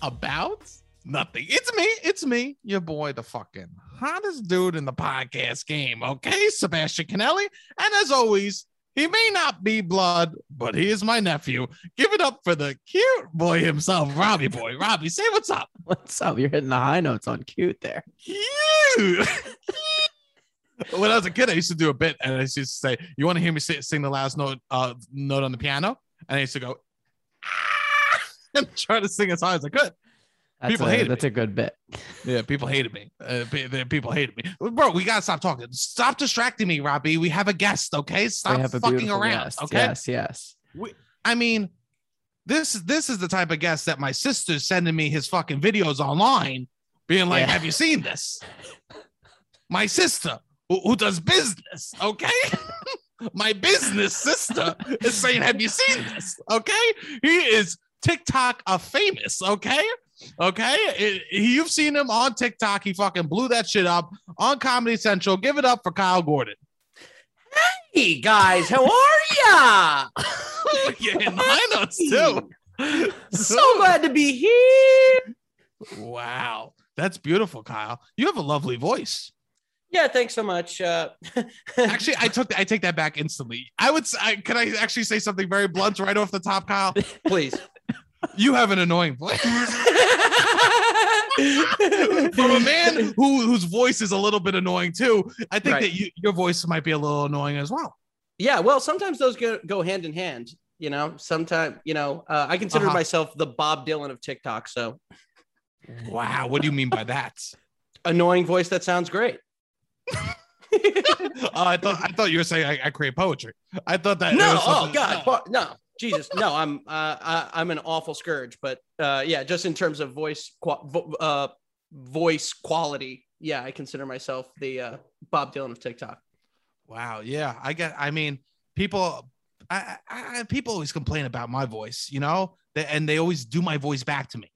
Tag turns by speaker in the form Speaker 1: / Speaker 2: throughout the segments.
Speaker 1: About Nothing. It's me, it's me, your boy, the fucking hottest dude in the podcast game, okay? Sebastian Conelli. And as always, he may not be blood, but he is my nephew. Give it up for the cute boy himself, Robbie boy. Robbie, say what's up.
Speaker 2: What's up? You're hitting the high notes on cute there.
Speaker 1: Cute. when I was a kid, I used to do a bit, and I used to say, "You want to hear me sing the last note, uh, note on the piano?" And I used to go, ah! and try to sing as high as I could.
Speaker 2: That's
Speaker 1: People
Speaker 2: a,
Speaker 1: hated
Speaker 2: That's a good bit.
Speaker 1: Yeah, people hated me. Uh, people hated me, bro. We gotta stop talking. Stop distracting me, Robbie. We have a guest, okay? Stop fucking around,
Speaker 2: guest.
Speaker 1: okay?
Speaker 2: Yes, yes.
Speaker 1: I mean, this this is the type of guest that my sister's sending me his fucking videos online, being like,
Speaker 2: Yeah.
Speaker 1: "Have you seen this?" My sister, who, who does business, okay. my business sister is saying, "Have you seen this?" Okay, he is TikTok a famous, okay. Okay, It- you've seen him on TikTok. He fucking blew that shit up on Comedy Central. Give it up for Kyle Gordon.
Speaker 3: Hey guys, how are ya?
Speaker 1: You're hitting high notes too.
Speaker 3: So glad to be here.
Speaker 1: Wow. That's beautiful, Kyle. You have a lovely voice.
Speaker 3: Yeah, thanks so much. Uh,
Speaker 1: Actually, I took I take that back instantly. I would I, can I actually say something very blunt right off the top, Kyle?
Speaker 3: please.
Speaker 1: You have an annoying voice. From a man who whose voice is a little bit annoying too, I think
Speaker 3: Right.
Speaker 1: that you, your voice might be a little annoying as well.
Speaker 3: yeah, well, sometimes those go, go hand in hand. You know, sometimes you know, uh, I consider
Speaker 1: Uh-huh.
Speaker 3: myself the Bob Dylan of TikTok. So
Speaker 1: Wow, what do you mean by that?
Speaker 3: annoying voice that sounds great.
Speaker 1: Oh, I thought I thought you were saying I, I create poetry. I thought that.
Speaker 3: no, oh God, po- no, Jesus, no, I'm uh, I, I'm an awful scourge, but uh, yeah, just in terms of voice uh, voice quality, yeah, I consider myself the uh, Bob Dylan of TikTok.
Speaker 1: Wow. Yeah. I get, I mean, people, I, I, I- people always complain about my voice, you know, and they always do my voice back to me.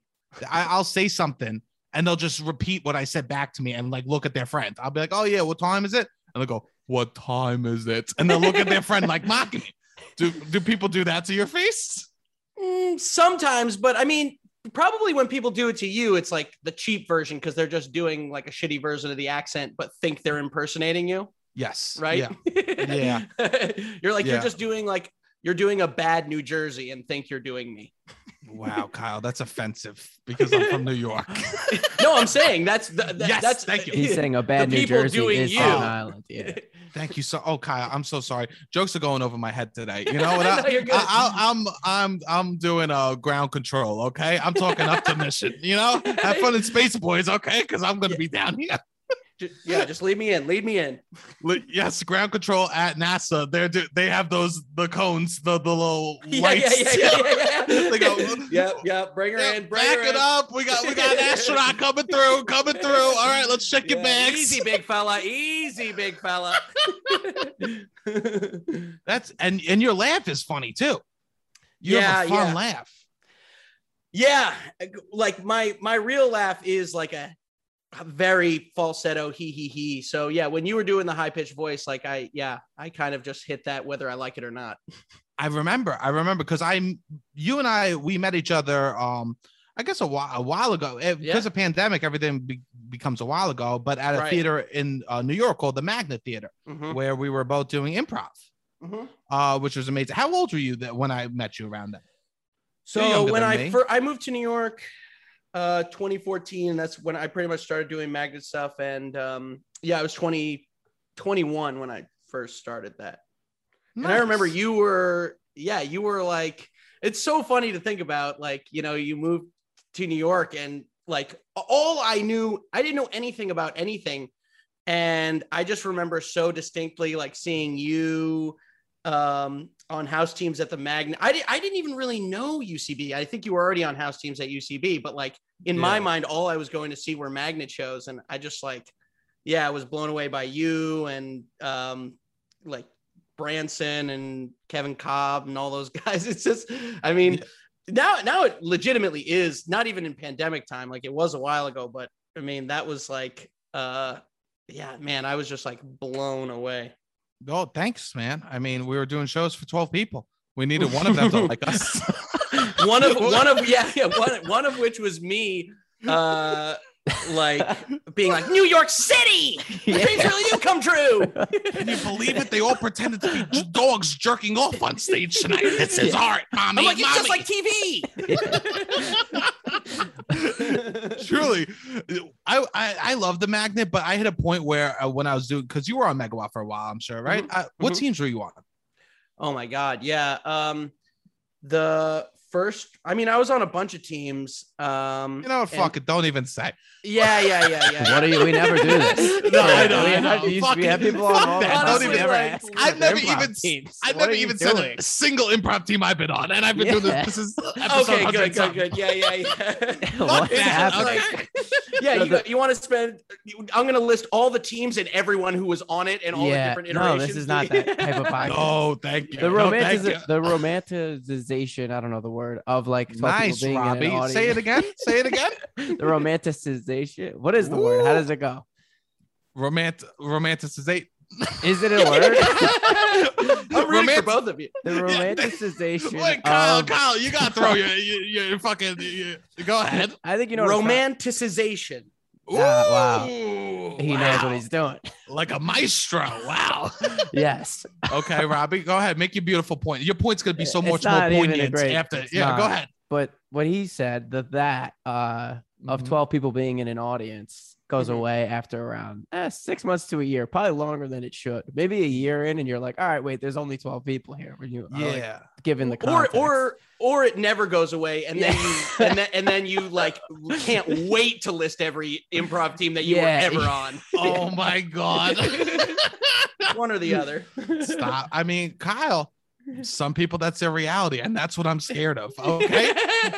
Speaker 1: I, I'll say something and they'll just repeat what I said back to me and like look at their friend. I'll be like, oh, yeah, what time is it? And they'll go, what time is it? And they'll look at their friend like mocking me. Do, do people do that to your face?
Speaker 3: Mm, sometimes, but I mean, probably when people do it to you, it's like the cheap version because they're just doing like a shitty version of the accent, but think they're impersonating you,
Speaker 1: Yes.
Speaker 3: right?
Speaker 1: Yeah.
Speaker 3: you're like,
Speaker 1: Yeah.
Speaker 3: you're just doing like, you're doing a bad New Jersey and think you're doing me.
Speaker 1: Wow, Kyle, that's offensive because I'm from New York.
Speaker 3: No, I'm saying that's the, that-
Speaker 1: Yes,
Speaker 3: that's
Speaker 1: thank you.
Speaker 2: He's saying a bad New Jersey
Speaker 3: doing
Speaker 2: is
Speaker 3: you.
Speaker 2: Staten Island. Yeah.
Speaker 1: Thank you so. Oh, Kyle, I'm so sorry. Jokes are going over my head today. You know what? I,
Speaker 3: No, you're good.
Speaker 1: I, I, I'm I'm I'm doing uh ground control. Okay, I'm talking up to mission. You know, have fun in space, boys. Okay, because I'm gonna be down here.
Speaker 3: Ju- yeah, just lead me in, lead me in.
Speaker 1: Yes, ground control at NASA. They're do- they have those the cones, the the little
Speaker 3: Yeah,
Speaker 1: lights.
Speaker 3: yeah, yeah, yeah, yeah, yeah.
Speaker 1: They go,
Speaker 3: Yep, yep. bring her
Speaker 1: Yeah,
Speaker 3: in, bring
Speaker 1: back
Speaker 3: her
Speaker 1: it
Speaker 3: in.
Speaker 1: up. We got we got an astronaut coming through, coming through. All right, let's check your
Speaker 3: Yeah,
Speaker 1: bags.
Speaker 3: Easy, big fella. Easy, big fella.
Speaker 1: That's and and your laugh is funny too. You have a
Speaker 3: Yeah,
Speaker 1: fun
Speaker 3: yeah.
Speaker 1: laugh.
Speaker 3: yeah, like my my real laugh is like a very falsetto he he he. So yeah, when you were doing the high pitched voice, like I yeah, I kind of just hit that whether I like it or not.
Speaker 1: I remember. I remember because I'm you and I we met each other. Um, I guess a while a while ago Eh, because
Speaker 3: Yeah.
Speaker 1: of pandemic, everything be- becomes a while ago. But at a
Speaker 3: Right.
Speaker 1: theater in uh, New York called the Magnet Theater,
Speaker 3: Mhm,
Speaker 1: where we were both doing improv,
Speaker 3: mhm.
Speaker 1: uh, which was amazing. How old were you that when I met you around that?
Speaker 3: So when I
Speaker 1: me.
Speaker 3: fir- I moved to New York, uh, 2014. That's when I pretty much started doing magnet stuff. And um, yeah, I was 20, 21 when I first started that. And I remember you were, yeah, you were like, it's so funny to think about. Like, you know, you moved to New York and like all I knew, I didn't know anything about anything. And I just remember so distinctly like seeing you um, on house teams at the Magnet. I, di- I didn't even really know UCB. I think you were already on house teams at UCB, but like in my mind, all I was going to see were Magnet shows. And I just like, yeah, I was blown away by you and um, like Branson and Kevin Cobb and all those guys. It's just, I mean, now now it legitimately is not even in pandemic time, like it was a while ago, but I mean that was like, uh, yeah, man, I was just like blown away.
Speaker 1: Oh, thanks, man. I mean, we were doing shows for 12 people. We needed one of them to like us.
Speaker 3: one of one of yeah, yeah one, one of which was me uh like being like New York City
Speaker 2: Yeah.
Speaker 3: dreams really do come true
Speaker 1: Can you believe it? They all pretended to be j- dogs jerking off on stage tonight. This is
Speaker 2: Yeah.
Speaker 1: art, mommy.
Speaker 3: I'm like it's just like TV
Speaker 1: Truly, I, I I love the magnet, but I hit a point where uh, when I was doing because you were on Megawatt for a while, I'm sure, right? Uh, what
Speaker 3: Mhm.
Speaker 1: teams were you on?
Speaker 3: oh my god yeah um the first I mean I was on a bunch of teams um
Speaker 1: You know what?
Speaker 3: and-
Speaker 1: Fuck it. Don't even say.
Speaker 3: yeah yeah yeah yeah
Speaker 2: What are you? We never do this.
Speaker 1: No, I know,
Speaker 2: We
Speaker 1: I know.
Speaker 2: have, we used-
Speaker 1: Fuck
Speaker 2: we have
Speaker 1: it.
Speaker 2: people on
Speaker 1: Fuck
Speaker 2: all
Speaker 1: that. Don't even-
Speaker 2: never
Speaker 3: like, I've
Speaker 1: never even-
Speaker 2: teams.
Speaker 1: I've
Speaker 2: What
Speaker 1: never
Speaker 2: are you
Speaker 1: even said a single improv team I've been on, and I've been doing this. This is episode
Speaker 3: okay good good
Speaker 1: something.
Speaker 3: good yeah yeah yeah
Speaker 2: What's
Speaker 1: that,
Speaker 2: happening?
Speaker 3: okay. yeah,
Speaker 2: So
Speaker 3: you,
Speaker 2: the-
Speaker 3: you want to spend. you- I'm going to list all the teams and everyone who was on it and all the
Speaker 2: Yeah,
Speaker 3: different
Speaker 2: no, this is not that type of podcast.
Speaker 1: No, thank you.
Speaker 2: The romantic,
Speaker 1: you.
Speaker 2: the romanticization, I don't know the word of like
Speaker 1: Nice,
Speaker 2: being
Speaker 1: Robbie. Say it again. Say it again.
Speaker 2: the romanticization. What is the word? How does it go?
Speaker 1: Romantic, romanticization.
Speaker 2: Is it a word?
Speaker 3: I'm rooting for both of you.
Speaker 2: The romanticization.
Speaker 1: Wait, Kyle,
Speaker 2: of-
Speaker 1: Kyle, you gotta throw your, your, your fucking. Your, go ahead.
Speaker 2: I think you know.
Speaker 3: Romanticization.
Speaker 2: Ah, wow.
Speaker 1: Ooh,
Speaker 2: He knows what he's doing.
Speaker 1: like a maestro. Wow.
Speaker 2: Yes.
Speaker 1: okay, Robbie, go ahead. Make your beautiful point. Your point's gonna be so
Speaker 2: It's
Speaker 1: much more
Speaker 2: not
Speaker 1: poignant
Speaker 2: great-
Speaker 1: after. Yeah, go ahead.
Speaker 2: But what he said that that uh of
Speaker 1: Mhm.
Speaker 2: 12 people being in an audience goes
Speaker 3: Mhm.
Speaker 2: away after around eh, six months to a year, probably longer than it should. Maybe a year in, and you're like, all right, wait, there's only 12 people here. When you are, like,
Speaker 1: Yeah.
Speaker 2: given the context.
Speaker 3: or or it never goes away, and then
Speaker 2: Yeah.
Speaker 3: you and then and then you like can't wait to list every improv team that you
Speaker 2: Yeah.
Speaker 3: were ever on.
Speaker 1: Oh my god.
Speaker 3: One or the other.
Speaker 1: Stop. I mean, Kyle. Some people that's their reality, and that's what I'm scared of. Okay.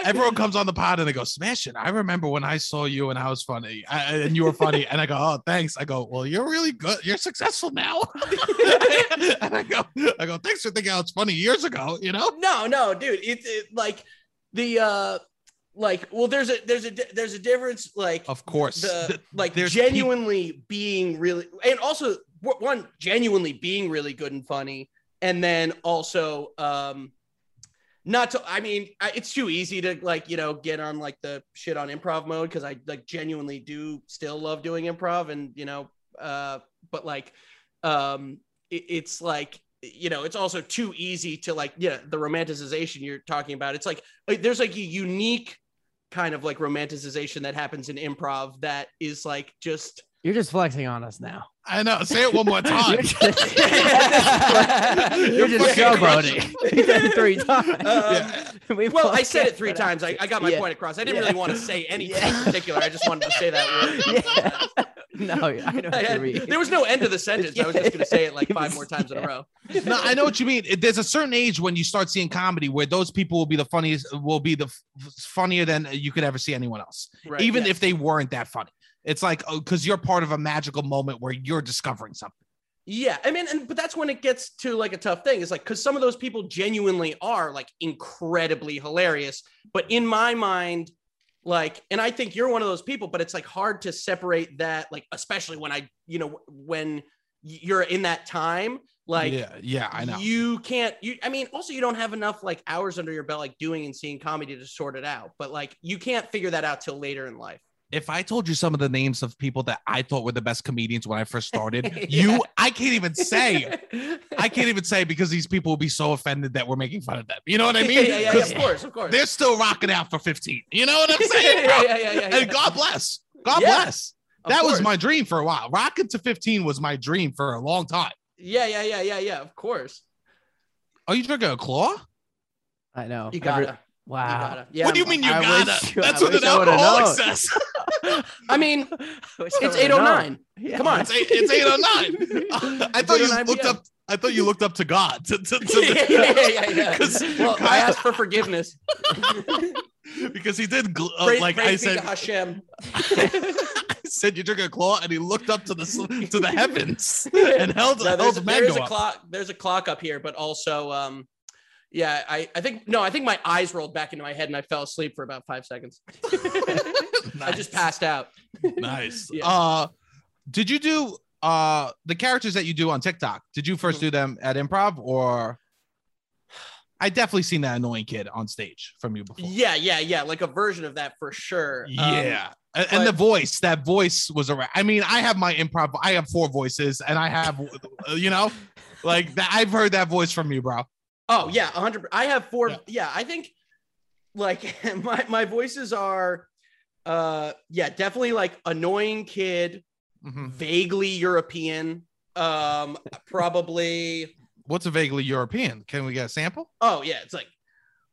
Speaker 1: Everyone comes on the pod and they go, "Smash it!" I remember when I saw you and I was funny, I, and you were funny, and I go, "Oh, thanks." I go, "Well, you're really good. You're successful now." and I go, "I go, thanks for thinking I was funny years ago." You know?
Speaker 3: no no dude it's it, like the uh like well there's a there's a there's a difference like
Speaker 1: Of course.
Speaker 3: the like
Speaker 1: there's
Speaker 3: genuinely being really and also one genuinely being really good and funny and then also um not to i mean it's too easy to like you know get on like the shit on improv mode because i like genuinely do still love doing improv and you know uh but like um it, it's like you know it's also too easy to like yeah the romanticization you're talking about it's like, like there's like a unique kind of like romanticization that happens in improv that is like just
Speaker 2: You're just flexing on us now.
Speaker 1: I know. Say it one more time.
Speaker 2: You're just, You're just showboating. You did it three times.
Speaker 3: Um,
Speaker 2: we
Speaker 3: well i said it three times I, I got my
Speaker 2: Yeah.
Speaker 3: point across i didn't
Speaker 2: Yeah.
Speaker 3: really want to say anything
Speaker 2: Yeah.
Speaker 3: in particular i just wanted to say that word
Speaker 2: Yeah. No, I know
Speaker 3: I
Speaker 2: what you mean.
Speaker 3: there was no end to the sentence i was just going to say it like five more times in a row
Speaker 1: no, I know what you mean. There's a certain age when you start seeing comedy where those people will be the funniest, will be the f- funnier than you could ever see anyone else,
Speaker 3: Right,
Speaker 1: even
Speaker 3: yeah.
Speaker 1: if they weren't that funny. It's like oh, because you're part of a magical moment where you're discovering something.
Speaker 3: Yeah, I mean, and but that's when it gets to like a tough thing. Is like because some of those people genuinely are like incredibly hilarious, but in my mind, like, and I think you're one of those people, but it's like hard to separate that, like, especially when I, you know, when you're in that time, like,
Speaker 1: yeah, yeah, I know.
Speaker 3: you can't. You, I mean, also you don't have enough like hours under your belt, like doing and seeing comedy to sort it out. But like, you can't figure that out till later in life.
Speaker 1: If I told you some of the names of people that I thought were the best comedians when I first started,
Speaker 3: Yeah.
Speaker 1: you, I can't even say. I can't even say because these people will be so offended that we're making fun of them. You know what I mean?
Speaker 3: yeah, yeah, yeah,
Speaker 1: 'Cause
Speaker 3: of course, of course.
Speaker 1: They're still rocking out for 15. You know what I'm saying?
Speaker 3: yeah,
Speaker 1: bro?
Speaker 3: yeah, yeah, yeah, yeah.
Speaker 1: And God bless. God
Speaker 3: Yeah,
Speaker 1: bless.
Speaker 3: Of
Speaker 1: That was my dream for a while. Rocking to 15 was my dream for a long time.
Speaker 3: Yeah, yeah, yeah, yeah, yeah. Of course.
Speaker 1: Are you drinking a claw?
Speaker 2: I know.
Speaker 3: You
Speaker 2: Every-
Speaker 3: gotta.
Speaker 2: Wow.
Speaker 3: You gotta. Yeah.
Speaker 1: what do you mean you
Speaker 2: I
Speaker 1: gotta?
Speaker 2: wish you-
Speaker 1: That's
Speaker 2: I
Speaker 1: what an
Speaker 2: wish I
Speaker 1: alcoholic says.
Speaker 3: I mean,
Speaker 2: It's
Speaker 3: it's 809. Come on.
Speaker 1: It's, eight, it's 809. I thought you looked
Speaker 3: PM.
Speaker 1: up. I thought you looked up to God. To, to, to
Speaker 3: yeah, yeah, yeah, yeah.
Speaker 1: 'Cause
Speaker 3: Well, I asked for forgiveness.
Speaker 1: because he did gl- uh,
Speaker 3: Praise,
Speaker 1: like I said.
Speaker 3: Hashem.
Speaker 1: I said you took a claw, and he looked up to the to the heavens and held,
Speaker 3: No,
Speaker 1: held
Speaker 3: there's,
Speaker 1: the
Speaker 3: there is a clock. There's a clock up here, but also, um, yeah, I, I think no, I think my eyes rolled back into my head and I fell asleep for about five seconds. I just passed out.
Speaker 1: nice.
Speaker 3: Yeah.
Speaker 1: Uh, did you do uh the characters that you do on TikTok? Did you
Speaker 3: Mm-hmm.
Speaker 1: first do them at improv or I definitely seen that annoying kid on stage from you before.
Speaker 3: Yeah, yeah, yeah. Like a version of that for sure. Um,
Speaker 1: Yeah. and, and the voice, that voice was around. I mean, I have my improv, I have four voices, and I have, you know, like that. I've heard that voice from you, bro.
Speaker 3: Oh yeah, hundred. I have four.
Speaker 1: Yeah.
Speaker 3: Yeah. I think like my my voices are, uh, yeah, definitely like annoying kid,
Speaker 1: Mhm.
Speaker 3: vaguely European. Um, probably.
Speaker 1: What's a vaguely European? Can we get a sample?
Speaker 3: Oh yeah, it's like.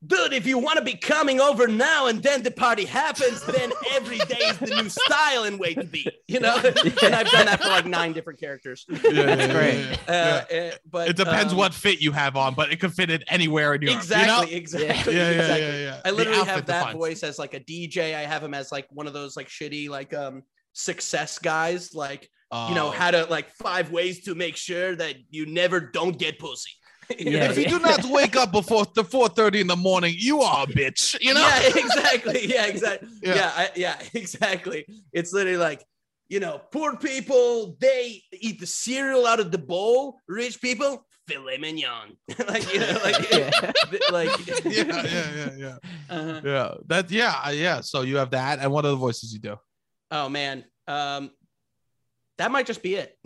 Speaker 3: Dude, if you want to be coming over now and then the party happens, then every day is the new style and way to be, you know. and I've done that for like nine different characters.
Speaker 2: That's great.
Speaker 3: Uh, uh, but
Speaker 1: It depends
Speaker 3: um,
Speaker 1: what fit you have on, but it could fit in anywhere in Europe.
Speaker 3: exactly,
Speaker 1: You
Speaker 3: exactly.
Speaker 1: know? Yeah, yeah,
Speaker 3: exactly.
Speaker 1: yeah, yeah.
Speaker 3: I literally have that
Speaker 1: defines.
Speaker 3: voice as like a DJ. I have him as like one of those like shitty like um success guys, like you know
Speaker 1: Oh.
Speaker 3: how to like five ways to make sure that you never don't get pussy.
Speaker 2: Yeah,
Speaker 1: if you do not wake up before the 4:30 in the morning, you are a bitch. You know?
Speaker 3: Yeah, exactly. Yeah, exactly.
Speaker 1: Yeah.
Speaker 3: yeah, I, yeah, exactly. It's literally like you know, poor people they eat the cereal out of the bowl. Rich people filet mignon. like you know, like
Speaker 2: Yeah.
Speaker 3: like
Speaker 1: yeah, yeah, yeah, yeah.
Speaker 3: uh-huh.
Speaker 1: Yeah. That yeah, yeah. So you have that, and what other voices you do?
Speaker 3: Oh man. Um that might just be it.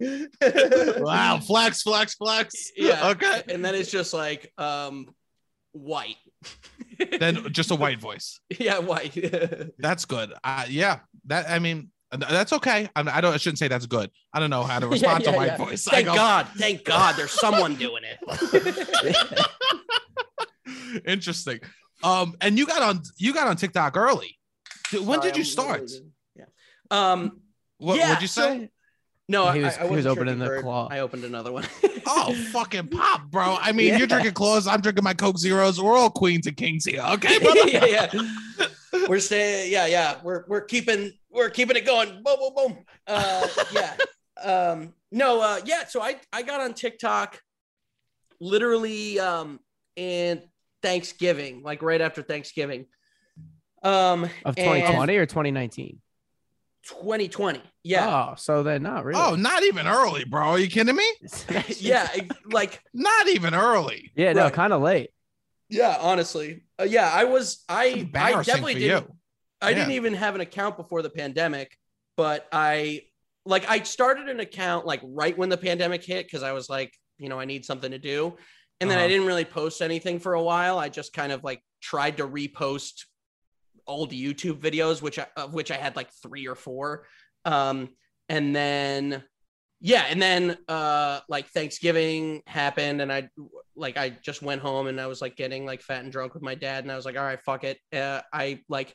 Speaker 1: Wow, flex, flex, flex.
Speaker 3: Yeah.
Speaker 1: Okay.
Speaker 3: And then it's just like um white.
Speaker 1: Then just a white voice.
Speaker 3: yeah, white.
Speaker 1: That's good. Uh, yeah. That I mean, that's okay. I'm, I don't. I shouldn't say that's good. I don't know how to respond
Speaker 2: yeah,
Speaker 1: to white
Speaker 2: yeah.
Speaker 1: voice.
Speaker 3: Thank
Speaker 1: go,
Speaker 3: God. Thank God there's someone doing it.
Speaker 1: Interesting. Um, and you got on you got on TikTok early. When
Speaker 3: Sorry,
Speaker 1: did you
Speaker 3: I'm
Speaker 1: start?
Speaker 3: literally- Yeah. Um
Speaker 1: What
Speaker 3: Yeah,
Speaker 1: would you say?
Speaker 3: so- no,
Speaker 2: He was-
Speaker 3: I,
Speaker 2: he was
Speaker 3: wasn't sure
Speaker 2: opening the
Speaker 3: heard.
Speaker 2: claw.
Speaker 3: I opened another one.
Speaker 1: oh, fucking pop, bro. I mean,
Speaker 3: Yeah.
Speaker 1: you're drinking claws. I'm drinking my Coke Zeros. We're all queens and kings here. Okay, brother.
Speaker 3: yeah, yeah. We're staying. Yeah, yeah. We're we're keeping we're keeping it going. Boom, boom, boom. Uh, yeah. Um, no. Uh, yeah. So I I got on TikTok, literally, um, in Thanksgiving, like right after Thanksgiving. Um,
Speaker 2: Of
Speaker 3: and
Speaker 2: 2020 or 2019?
Speaker 3: 2020. Yeah.
Speaker 2: Oh, so then not really.
Speaker 1: Oh, not even early, bro. Are you kidding me?
Speaker 3: yeah. Like
Speaker 1: Not even early.
Speaker 2: yeah, no, kind of late.
Speaker 3: yeah. Honestly. Uh, yeah. I was. I I definitely didn't.
Speaker 1: you.
Speaker 3: I
Speaker 1: Yeah.
Speaker 3: didn't even have an account before the pandemic, but I like I started an account like right when the pandemic hit because I was like, you know, I need something to do. And then I
Speaker 1: Uh-huh.
Speaker 3: didn't really post anything for a while. I just kind of like tried to repost old YouTube videos, which I, of which I had like three or four. Um, and then yeah, and then uh like Thanksgiving happened and I like I just went home and I was like getting like fat and drunk with my dad and I was like, all right, fuck it. Uh, I like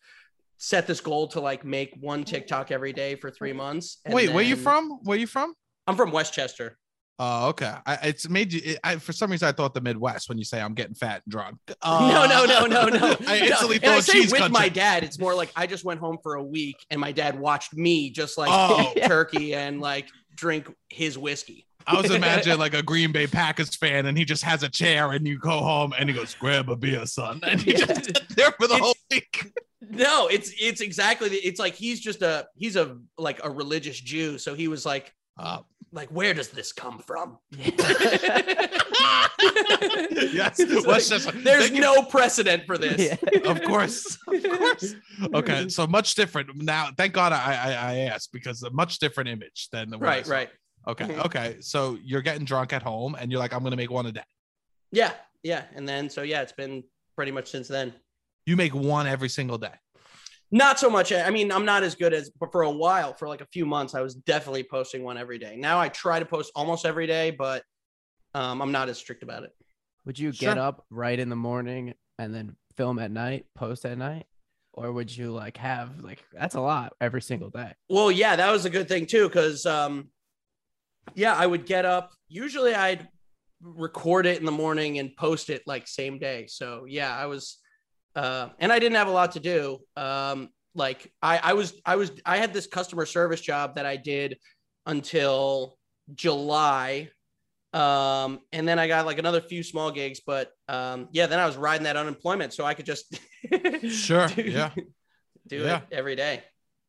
Speaker 3: set this goal to like make one TikTok every day for three months. and
Speaker 1: Wait, where you from? Where you from?
Speaker 3: I'm from Westchester.
Speaker 1: Oh, okay. I, it's made you. It, I, for some reason, I thought the Midwest when you say I'm getting fat and drunk.
Speaker 3: no,
Speaker 1: Uh,
Speaker 3: no, no, no, no.
Speaker 1: I
Speaker 3: No,
Speaker 1: instantly
Speaker 3: and I
Speaker 1: thought
Speaker 3: say with
Speaker 1: country.
Speaker 3: my dad. It's more like I just went home for a week and my dad watched me just like
Speaker 1: Oh.
Speaker 3: eat turkey and like drink his whiskey.
Speaker 1: I was imagining like a Green Bay Packers fan, and he just has a chair, and you go home, and he goes, "Grab a beer, son," and he just there for the
Speaker 3: It's-
Speaker 1: whole week.
Speaker 3: No, it's it's exactly it's like he's just a he's a like a religious Jew. So he was like,
Speaker 1: Uh,
Speaker 3: like where does this come from?
Speaker 1: yes,
Speaker 3: It's
Speaker 1: Westchester.
Speaker 3: like, There's
Speaker 1: Thank you.
Speaker 3: no precedent for this.
Speaker 2: Yeah.
Speaker 1: of course, of course. Okay, so much different now. Thank God I I, I asked because a much different image than the
Speaker 3: Right, right.
Speaker 1: Okay,
Speaker 3: Mhm.
Speaker 1: okay. So you're getting drunk at home, and you're like, I'm gonna make one a day.
Speaker 3: Yeah, yeah. And then so yeah, it's been pretty much since then.
Speaker 1: You make one every single day.
Speaker 3: Not so much. I mean, I'm not as good as, but for a while, for like a few months, I was definitely posting one every day. Now I try to post almost every day, but um, I'm not as strict about it.
Speaker 2: Would you
Speaker 1: Sure.
Speaker 2: get up right in the morning and then film at night, post at night? Or would you like have like that's a lot every single day?
Speaker 3: Well, yeah, that was a good thing too, because um, yeah, I would get up. Usually, I'd record it in the morning and post it like same day. So yeah, I was, uh, and I didn't have a lot to do. Um, like I, I was, I was, I had this customer service job that I did until July. Um, and then I got like another few small gigs, but um, yeah, then I was riding that unemployment, so I could just
Speaker 1: Sure,
Speaker 3: do,
Speaker 1: yeah.
Speaker 3: do
Speaker 1: Yeah.
Speaker 3: it every day.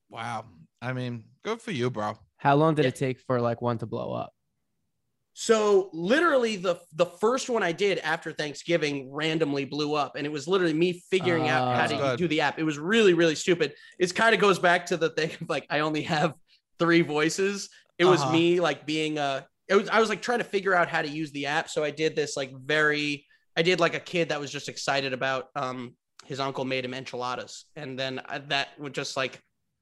Speaker 1: Wow. I mean, good for you, bro.
Speaker 2: How long did
Speaker 3: Yeah.
Speaker 2: it take for like one to blow up?
Speaker 3: So literally the the first one I did after Thanksgiving randomly blew up, and it was literally me figuring out
Speaker 2: Oh.
Speaker 3: how to
Speaker 1: good.
Speaker 3: do the app. It was really really stupid. It kind of goes back to the thing of like I only have three voices. It was
Speaker 1: Uh-huh.
Speaker 3: me like being a. It was I was like trying to figure out how to use the app, so I did this like very. I did like a kid that was just excited about um his uncle made him enchiladas, and then I, that would just like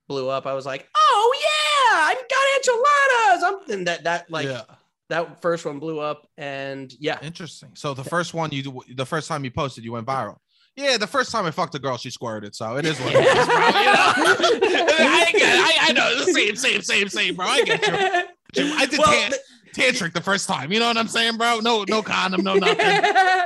Speaker 3: blew up. I was like, oh yeah, I've got enchiladas. I'm and that that like
Speaker 1: yeah,
Speaker 3: that first one blew up and yeah
Speaker 1: interesting. So the first one you do, the first time you posted, you went viral. Yeah, the first time I fucked a girl, she squirted. So it is what it is, bro. You know? I, get, I, I know. Same, same, same, same, bro. I get you. I did
Speaker 3: Well,
Speaker 1: tan- tantric the first time. You know what I'm saying, bro? No, no condom, no nothing.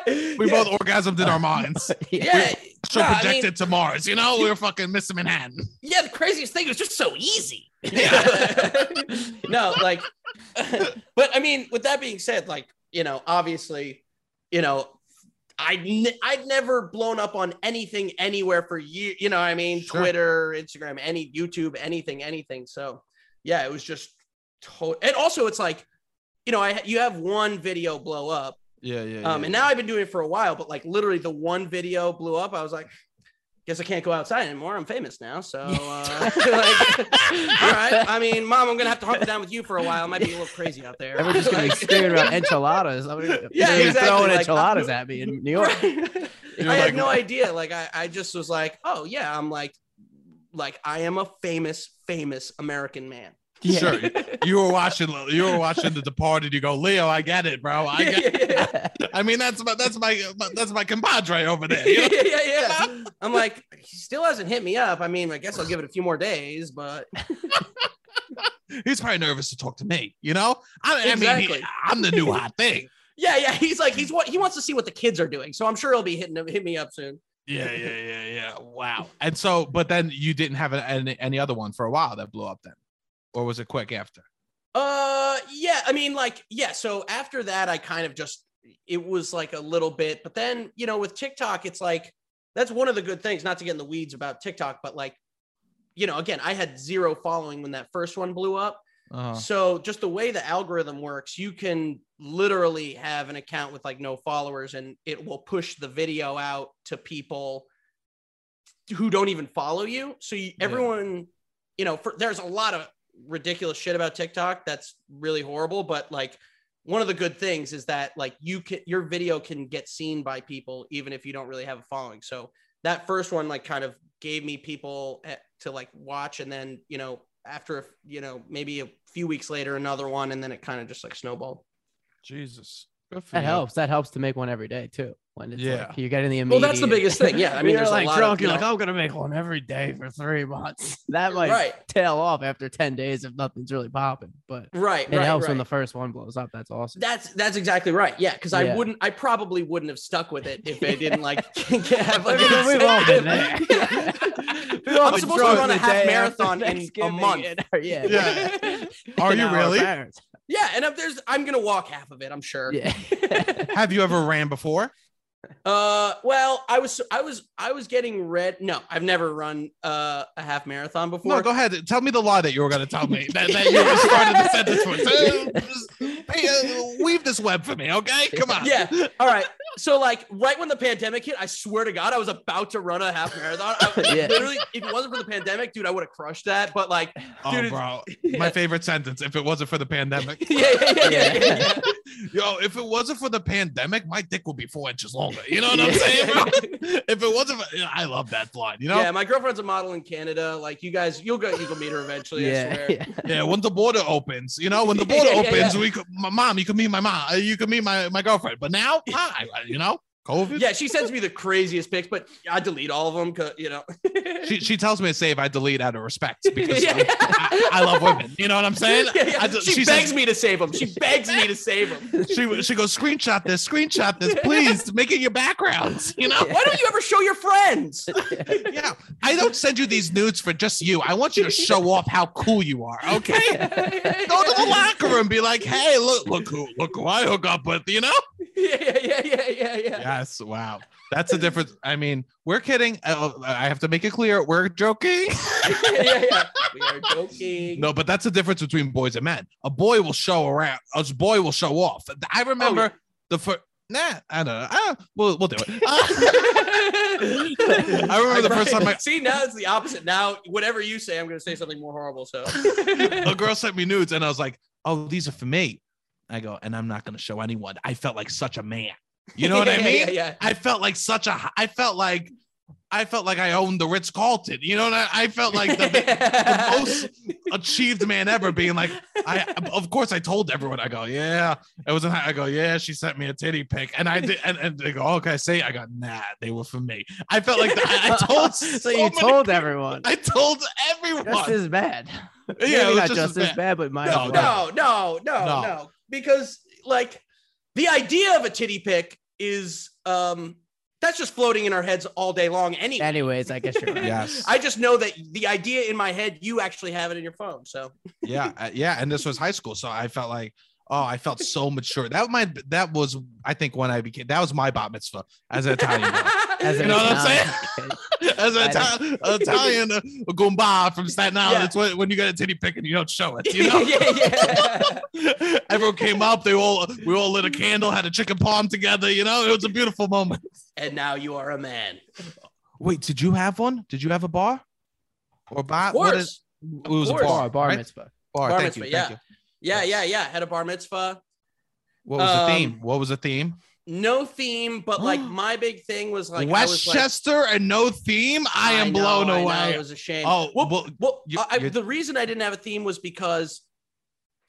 Speaker 1: We both orgasmed in our minds.
Speaker 3: yeah,
Speaker 1: So
Speaker 3: No, I
Speaker 1: projected
Speaker 3: mean-
Speaker 1: to Mars. You know, we were fucking Mr. Manhattan.
Speaker 3: yeah. The craziest thing was just so easy.
Speaker 1: Yeah.
Speaker 3: no, like, but I mean, with that being said, like, you know, obviously, you know, I ne- I'd never blown up on anything anywhere for years. You know, what I mean,
Speaker 1: Sure.
Speaker 3: Twitter, Instagram, any YouTube, anything, anything. So, yeah, it was just. total. and also, it's like, you know, I you have one video blow up,
Speaker 1: Yeah, yeah.
Speaker 3: Um, and now I've been doing it for a while, but like literally the one video blew up. I was like, guess I can't go outside anymore. I'm famous now. So, uh, like, all right. I mean, mom, I'm going to have to hunker down with you for a while. It might be a little crazy out there.
Speaker 2: And we're just gonna be
Speaker 3: Like-
Speaker 2: screaming about enchiladas. I'm gonna,
Speaker 3: Yeah,
Speaker 2: they're gonna be
Speaker 3: exactly,
Speaker 2: throwing
Speaker 3: like,
Speaker 2: enchiladas at me in New York.
Speaker 3: Right. I
Speaker 1: like-
Speaker 3: had no idea. Like, I, I just was like, oh, yeah, I'm like, like, I am a famous, famous American man.
Speaker 1: Sure. You were watching. You were watching The Departed. You go, Leo. I get it, bro. I get.
Speaker 3: yeah,
Speaker 1: I mean, that's my that's my that's my compadre over there.
Speaker 3: yeah,
Speaker 1: You know?
Speaker 3: yeah, yeah. I'm like, he still hasn't hit me up. I mean, I guess I'll give it a few more days, but
Speaker 1: He's probably nervous to talk to me. You know, I, I mean,
Speaker 3: Exactly.
Speaker 1: he- I'm the new hot thing.
Speaker 3: Yeah, yeah. He's like, he's what he wants to see what the kids are doing. So I'm sure he'll be hitting hit me up soon.
Speaker 1: Yeah, yeah, yeah, yeah. Wow. And so, but then you didn't have any, any other one for a while that blew up then, or was it quick after?
Speaker 3: Uh, yeah. I mean, like, yeah. So after that, I kind of just it was like a little bit, but then you know, with TikTok, it's like that's one of the good things. Not to get in the weeds about TikTok, but like, you know, again, I had zero following when that first one blew up.
Speaker 1: Uh,
Speaker 3: So just the way the algorithm works, you can literally have an account with like no followers and it will push the video out to people who don't even follow you. So you,
Speaker 1: Yeah.
Speaker 3: everyone, you know, for, there's a lot of ridiculous shit about TikTok that's really horrible, but like one of the good things is that like you can your video can get seen by people even if you don't really have a following. So that first one like kind of gave me people eh, to like watch and then, you know, after you know maybe a few weeks later another one and then it kind of just like snowballed
Speaker 1: Jesus.
Speaker 2: That
Speaker 1: you.
Speaker 2: helps. That helps to make one every day too. When it's
Speaker 1: Yeah.
Speaker 2: like you get in
Speaker 3: the
Speaker 2: immediate.
Speaker 3: well that's the biggest thing yeah i mean
Speaker 2: you're
Speaker 3: there's
Speaker 2: like
Speaker 3: a lot
Speaker 2: drunk.
Speaker 3: of,
Speaker 2: you're
Speaker 3: you
Speaker 2: like, I'm gonna make one every day for three months. That might
Speaker 3: right
Speaker 2: tail off after ten days if nothing's really popping. But
Speaker 3: right
Speaker 2: it
Speaker 3: right,
Speaker 2: helps
Speaker 3: right.
Speaker 2: when the first one blows up. That's awesome.
Speaker 3: that's that's exactly right yeah because i wouldn't i probably wouldn't have stuck with it if i didn't like have like
Speaker 2: I we've all been there.
Speaker 3: I'm supposed to run a half marathon in a month.
Speaker 2: and our- yeah.
Speaker 1: Yeah. Are you really?
Speaker 3: yeah and if there's i'm gonna walk half of it i'm sure
Speaker 2: Yeah.
Speaker 1: Have you ever ran before?
Speaker 3: Uh, well, I was, I was, I was getting red. No, I've never run uh, a half marathon before.
Speaker 1: No, go ahead. Tell me the lie that you were going to tell me that, that you started the sentence with. Uh, just, hey, uh, weave this web for me, okay? Come on.
Speaker 3: Yeah. All right. So, like, right when the pandemic hit, I swear to God, I was about to run a half marathon. I,
Speaker 2: Yeah.
Speaker 3: Literally, if it wasn't for the pandemic, dude, I would have crushed that. But like,
Speaker 1: Oh,
Speaker 3: Dude,
Speaker 1: bro.
Speaker 3: yeah.
Speaker 1: My favorite sentence. If it wasn't for the pandemic.
Speaker 3: yeah, yeah, yeah, yeah, yeah, yeah.
Speaker 1: Yo, if it wasn't for the pandemic, my dick would be four inches longer. You know what I'm saying, bro? If it wasn't, for, I love that line. You know,
Speaker 3: Yeah, my girlfriend's a model in Canada. Like, you guys, you'll go, you can meet her eventually. I
Speaker 2: Yeah.
Speaker 3: swear.
Speaker 2: yeah.
Speaker 1: Yeah, when the border opens, you know, when the border
Speaker 3: Yeah, yeah,
Speaker 1: opens,
Speaker 3: yeah.
Speaker 1: we could, my mom, you can meet my mom, uh, you can meet my my girlfriend. But now, hi, you know, COVID.
Speaker 3: Yeah, she sends me the craziest pics, but I delete all of them because you know.
Speaker 1: She, she tells me to save. I delete out of respect because
Speaker 3: Yeah.
Speaker 1: I, I love women. You know what I'm saying?
Speaker 3: Yeah, yeah.
Speaker 1: I
Speaker 3: she,
Speaker 1: she
Speaker 3: begs
Speaker 1: says-
Speaker 3: me to save them. She begs me to save them.
Speaker 1: She she goes screenshot this, screenshot this, please make it your backgrounds. You know?
Speaker 3: Why don't you ever show your friends?
Speaker 1: Yeah, I don't send you these nudes for just you. I want you to show off how cool you are. Okay. Go to the locker room, be like, hey, look, look who, look who I hook up with. You know?
Speaker 3: yeah, yeah, yeah, yeah, yeah, yeah.
Speaker 1: Yes. Wow. That's the difference. I mean, we're kidding. Uh, I have to make it clear. We're joking.
Speaker 3: yeah, yeah, yeah. we are joking.
Speaker 1: No, but that's the difference between boys and men. A boy will show around. A boy will show off. I remember
Speaker 3: yeah.
Speaker 1: the first. Nah, I don't know. Ah, we'll we'll do it. I remember the first time I,
Speaker 3: see now it's the opposite. Now whatever you say, I'm going to say something more horrible. So
Speaker 1: a girl sent me nudes, and I was like, "Oh, these are for me." I go, and I'm not going to show anyone. I felt like such a man. You know what I mean?
Speaker 3: Yeah, yeah.
Speaker 1: I felt like such a. I felt like. I felt like I owned the Ritz Carlton. You know, what I, I felt like the, the most achieved man ever being like I of course I told everyone I go yeah it was I go yeah she sent me a titty pic and I did and, and they go oh, okay say I got nah they were for me I felt like the, I, I told
Speaker 2: so,
Speaker 1: so
Speaker 2: you
Speaker 1: many
Speaker 2: told
Speaker 1: people-
Speaker 2: everyone.
Speaker 1: I told everyone
Speaker 2: Just as bad.
Speaker 1: yeah
Speaker 2: Maybe
Speaker 1: it was
Speaker 2: not
Speaker 1: just,
Speaker 2: just
Speaker 1: as
Speaker 2: as
Speaker 1: bad.
Speaker 2: bad, but might
Speaker 1: No,
Speaker 3: no, no, no,
Speaker 1: No.
Speaker 3: no, because like the idea of a titty pic is um that's just floating in our heads all day long anyway.
Speaker 2: Anyways, I guess you're right.
Speaker 1: yes
Speaker 3: I just know that the idea in my head, you actually have it in your phone. So
Speaker 1: yeah uh, yeah and this was high school so I felt like oh I felt so mature that might that was I think when I became that was my bat mitzvah as an Italian boy.
Speaker 2: As
Speaker 1: You know what I'm saying?
Speaker 2: Kid.
Speaker 1: as an Italian, Italian uh, Goomba from Staten Island.
Speaker 3: Yeah.
Speaker 1: It's when, when you get a titty pic and you don't show it. You know,
Speaker 3: yeah, yeah.
Speaker 1: everyone came up. They all we all lit a candle, had a chicken palm together. You know, it was a beautiful moment.
Speaker 3: and now you are a man.
Speaker 1: Wait, did you have one? Did you have a bar or bar?
Speaker 3: Of
Speaker 1: What
Speaker 3: course.
Speaker 1: is? It was a bar.
Speaker 2: Bar, bar
Speaker 1: right?
Speaker 2: mitzvah.
Speaker 1: Bar.
Speaker 3: Bar
Speaker 1: thank you.
Speaker 3: mitzvah,
Speaker 1: Thank
Speaker 3: yeah.
Speaker 1: you.
Speaker 3: Yeah,
Speaker 1: Yes.
Speaker 3: yeah, yeah. Had a bar mitzvah.
Speaker 1: What was the
Speaker 3: Um,
Speaker 1: theme? What was the theme?
Speaker 3: No theme, but like my big thing was like I was like,
Speaker 1: Westchester and no theme. I am
Speaker 3: know,
Speaker 1: blown
Speaker 3: I
Speaker 1: away.
Speaker 3: it was a shame.
Speaker 1: Oh,
Speaker 3: well,
Speaker 1: well,
Speaker 3: well
Speaker 1: you-
Speaker 3: I, the reason I didn't have a theme was because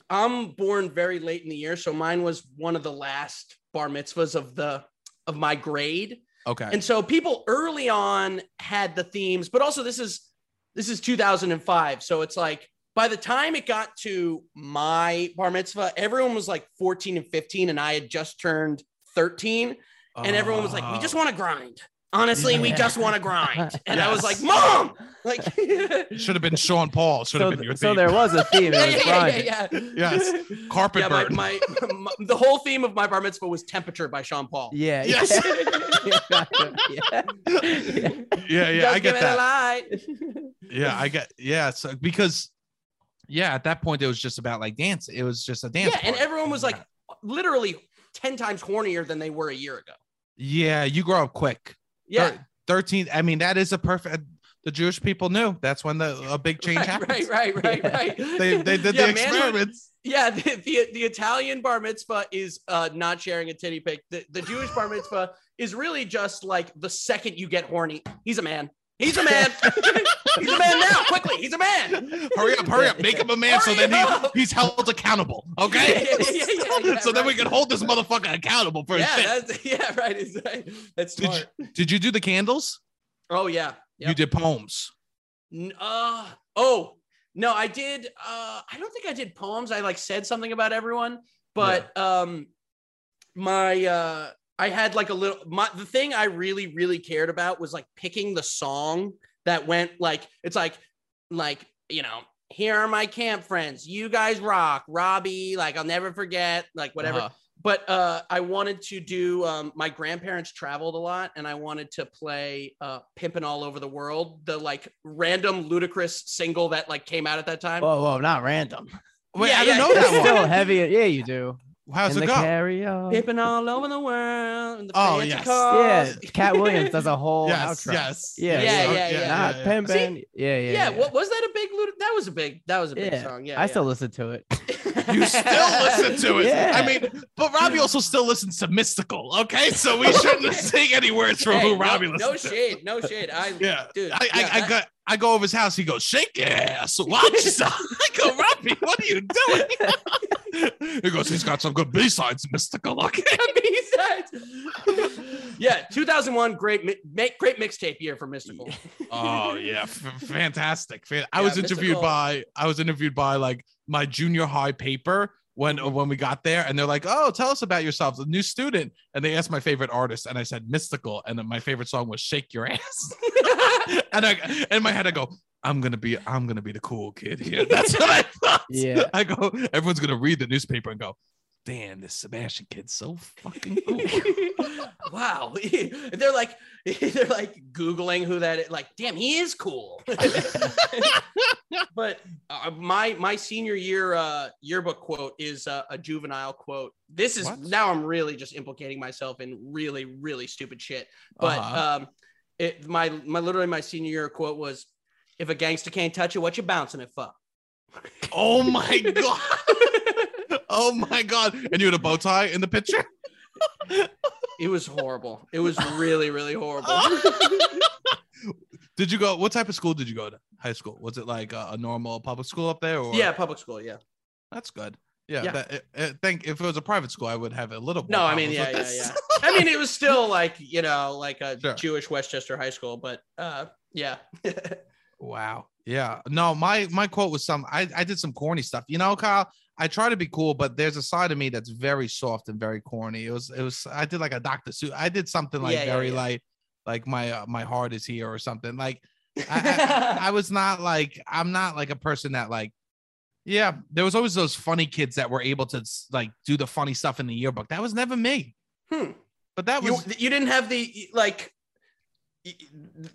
Speaker 3: I'm born very late in the year, so mine was one of the last bar mitzvahs of the of my grade.
Speaker 1: okay.
Speaker 3: And so people early on had the themes, but also this is this is 2005. So it's like by the time it got to my bar mitzvah, everyone was like 14 and 15, and I had just turned 13. And everyone was like, we just want to grind. Honestly, we just want to grind. And I was like, Mom, like
Speaker 1: should have been Sean Paul. Should have
Speaker 2: So,
Speaker 1: been your theme so
Speaker 2: there was a theme. It
Speaker 3: yeah, yeah, yeah, yeah,
Speaker 1: Yes. Carpet
Speaker 3: yeah,
Speaker 1: burn.
Speaker 3: my, my- the whole theme of my bar mitzvah was temperature by Sean Paul.
Speaker 2: Yeah.
Speaker 1: Yes.
Speaker 2: yeah. yeah.
Speaker 1: yeah, yeah, I get that.
Speaker 3: light.
Speaker 1: Yeah, I get. Yeah, so because, yeah, at that point it was just about like dance. It was just a dance.
Speaker 3: yeah, and everyone was like literally 10 times hornier than they were a year ago.
Speaker 1: yeah, you grow up quick.
Speaker 3: Yeah.
Speaker 1: Thir- Thirteen. I mean, that is a perfect. The Jewish people knew that's when the a big change
Speaker 3: right,
Speaker 1: happens.
Speaker 3: right, right, right, right.
Speaker 1: They they did
Speaker 3: Yeah,
Speaker 1: the experiments.
Speaker 3: Yeah, the, the the Italian bar mitzvah is uh not sharing a titty pic. The, the Jewish bar mitzvah is really just like the second you get horny, he's a man. He's a man. he's a man now. Quickly, he's a man.
Speaker 1: hurry up, hurry up, make him a man so then he, he's held accountable. Okay.
Speaker 3: Yeah, yeah, yeah, yeah,
Speaker 1: so then we can hold this motherfucker accountable for his
Speaker 3: Yeah, that's yeah, right. It's, right. That's
Speaker 1: Did you, did you do the candles?
Speaker 3: oh yeah.
Speaker 1: You did poems.
Speaker 3: Uh oh no, I did. Uh, I don't think I did poems. I like said something about everyone, but um, my uh, I had like a little. My the thing I really really cared about was like picking the song that went like it's like like you know here are my camp friends. You guys rock, Robbie. Like I'll never forget. Like whatever
Speaker 1: Uh-huh.
Speaker 3: but uh, I wanted to do. Um, my grandparents traveled a lot, and I wanted to play uh, "Pimpin' All Over the World," the like random Ludacris single that like came out at that time.
Speaker 2: Whoa, whoa, not random.
Speaker 1: Wait,
Speaker 3: Yeah,
Speaker 1: I didn't
Speaker 3: yeah,
Speaker 1: know that
Speaker 2: It's
Speaker 1: one.
Speaker 2: still heavy. Yeah, you do.
Speaker 1: How's
Speaker 2: and
Speaker 1: it
Speaker 2: the
Speaker 1: go?
Speaker 2: carry on.
Speaker 3: Pimpin' all over the world. And the
Speaker 1: Oh,
Speaker 3: fancy
Speaker 1: yes.
Speaker 2: Yeah. Katt Williams does a whole
Speaker 1: yes,
Speaker 2: outro.
Speaker 1: yes,
Speaker 2: Yeah,
Speaker 3: Yeah,
Speaker 1: yes.
Speaker 3: yeah, yeah.
Speaker 2: Not
Speaker 1: yeah.
Speaker 2: pimping. Yeah, yeah,
Speaker 3: Yeah,
Speaker 2: yeah.
Speaker 3: What was that a big ludic? That was a big. That was a big
Speaker 2: Yeah,
Speaker 3: song. Yeah,
Speaker 2: I
Speaker 3: yeah.
Speaker 2: still listen to it.
Speaker 1: You still listen to it.
Speaker 2: Yeah.
Speaker 1: I mean, but Robbie also still listens to Mystikal. Okay, so we shouldn't
Speaker 3: Okay.
Speaker 1: sing any words from
Speaker 3: Hey,
Speaker 1: who
Speaker 3: no,
Speaker 1: Robbie
Speaker 3: no,
Speaker 1: listens to.
Speaker 3: No shade, no shade. I
Speaker 1: Yeah,
Speaker 3: dude.
Speaker 1: I, I,
Speaker 3: yeah,
Speaker 1: I
Speaker 3: that-
Speaker 1: go, I go over his house. He goes, "Shake your ass, watch yourself." I go, "Robbie, what are you doing?" he goes, "He's got some good B sides, Mystikal." Okay.
Speaker 3: B-sides. yeah, 2001, great, mi- great mixtape year for Mystikal.
Speaker 1: Oh yeah, f- fantastic! I
Speaker 3: Yeah,
Speaker 1: was interviewed
Speaker 3: Mystikal-
Speaker 1: by I was interviewed by like my junior high paper when when we got there, and they're like, "Oh, tell us about yourself, a new student." And they asked my favorite artist, and I said Mystikal, and then my favorite song was "Shake Your Ass." and I in my head I go, "I'm gonna be I'm gonna be the cool kid here." That's what I thought.
Speaker 2: Yeah.
Speaker 1: I go, everyone's gonna read the newspaper and go. Damn, this Sebastian kid's so fucking cool.
Speaker 3: wow. they're like they're like googling who that is. Like, damn, he is cool. but uh, my my senior year uh, yearbook quote is uh, a juvenile quote. This is
Speaker 1: What?
Speaker 3: now I'm really just implicating myself in really really stupid shit. But
Speaker 1: Uh-huh.
Speaker 3: um, it my my literally my senior year quote was, "If a gangster can't touch you, what you bouncing it for?"
Speaker 1: oh my god. Oh my god. And you had a bow tie in the picture?
Speaker 3: It was horrible. It was really really horrible.
Speaker 1: did you go what type of school did you go to? High school? Was it like a, a normal public school up there or
Speaker 3: yeah, public school. Yeah.
Speaker 1: That's good. Yeah,
Speaker 3: Yeah.
Speaker 1: That, I, I think if it was a private school, I would have a little.
Speaker 3: No, I mean, yeah, yeah, yeah. I mean, it was still like you know, like a
Speaker 1: Sure.
Speaker 3: Jewish Westchester high school, but uh, yeah.
Speaker 1: Wow. Yeah. No, my my quote was some. I I did some corny stuff. You know, Kyle. I try to be cool, but there's a side of me that's very soft and very corny. It was it was. I did like a Dr. Seuss. I did something like
Speaker 3: Yeah, yeah,
Speaker 1: very
Speaker 3: yeah.
Speaker 1: like like my uh, my heart is here or something. Like I, I, I was not like I'm not like a person that like. Yeah, there was always those funny kids that were able to like do the funny stuff in the yearbook. That was never me.
Speaker 3: Hmm.
Speaker 1: But that was
Speaker 3: you didn't have the like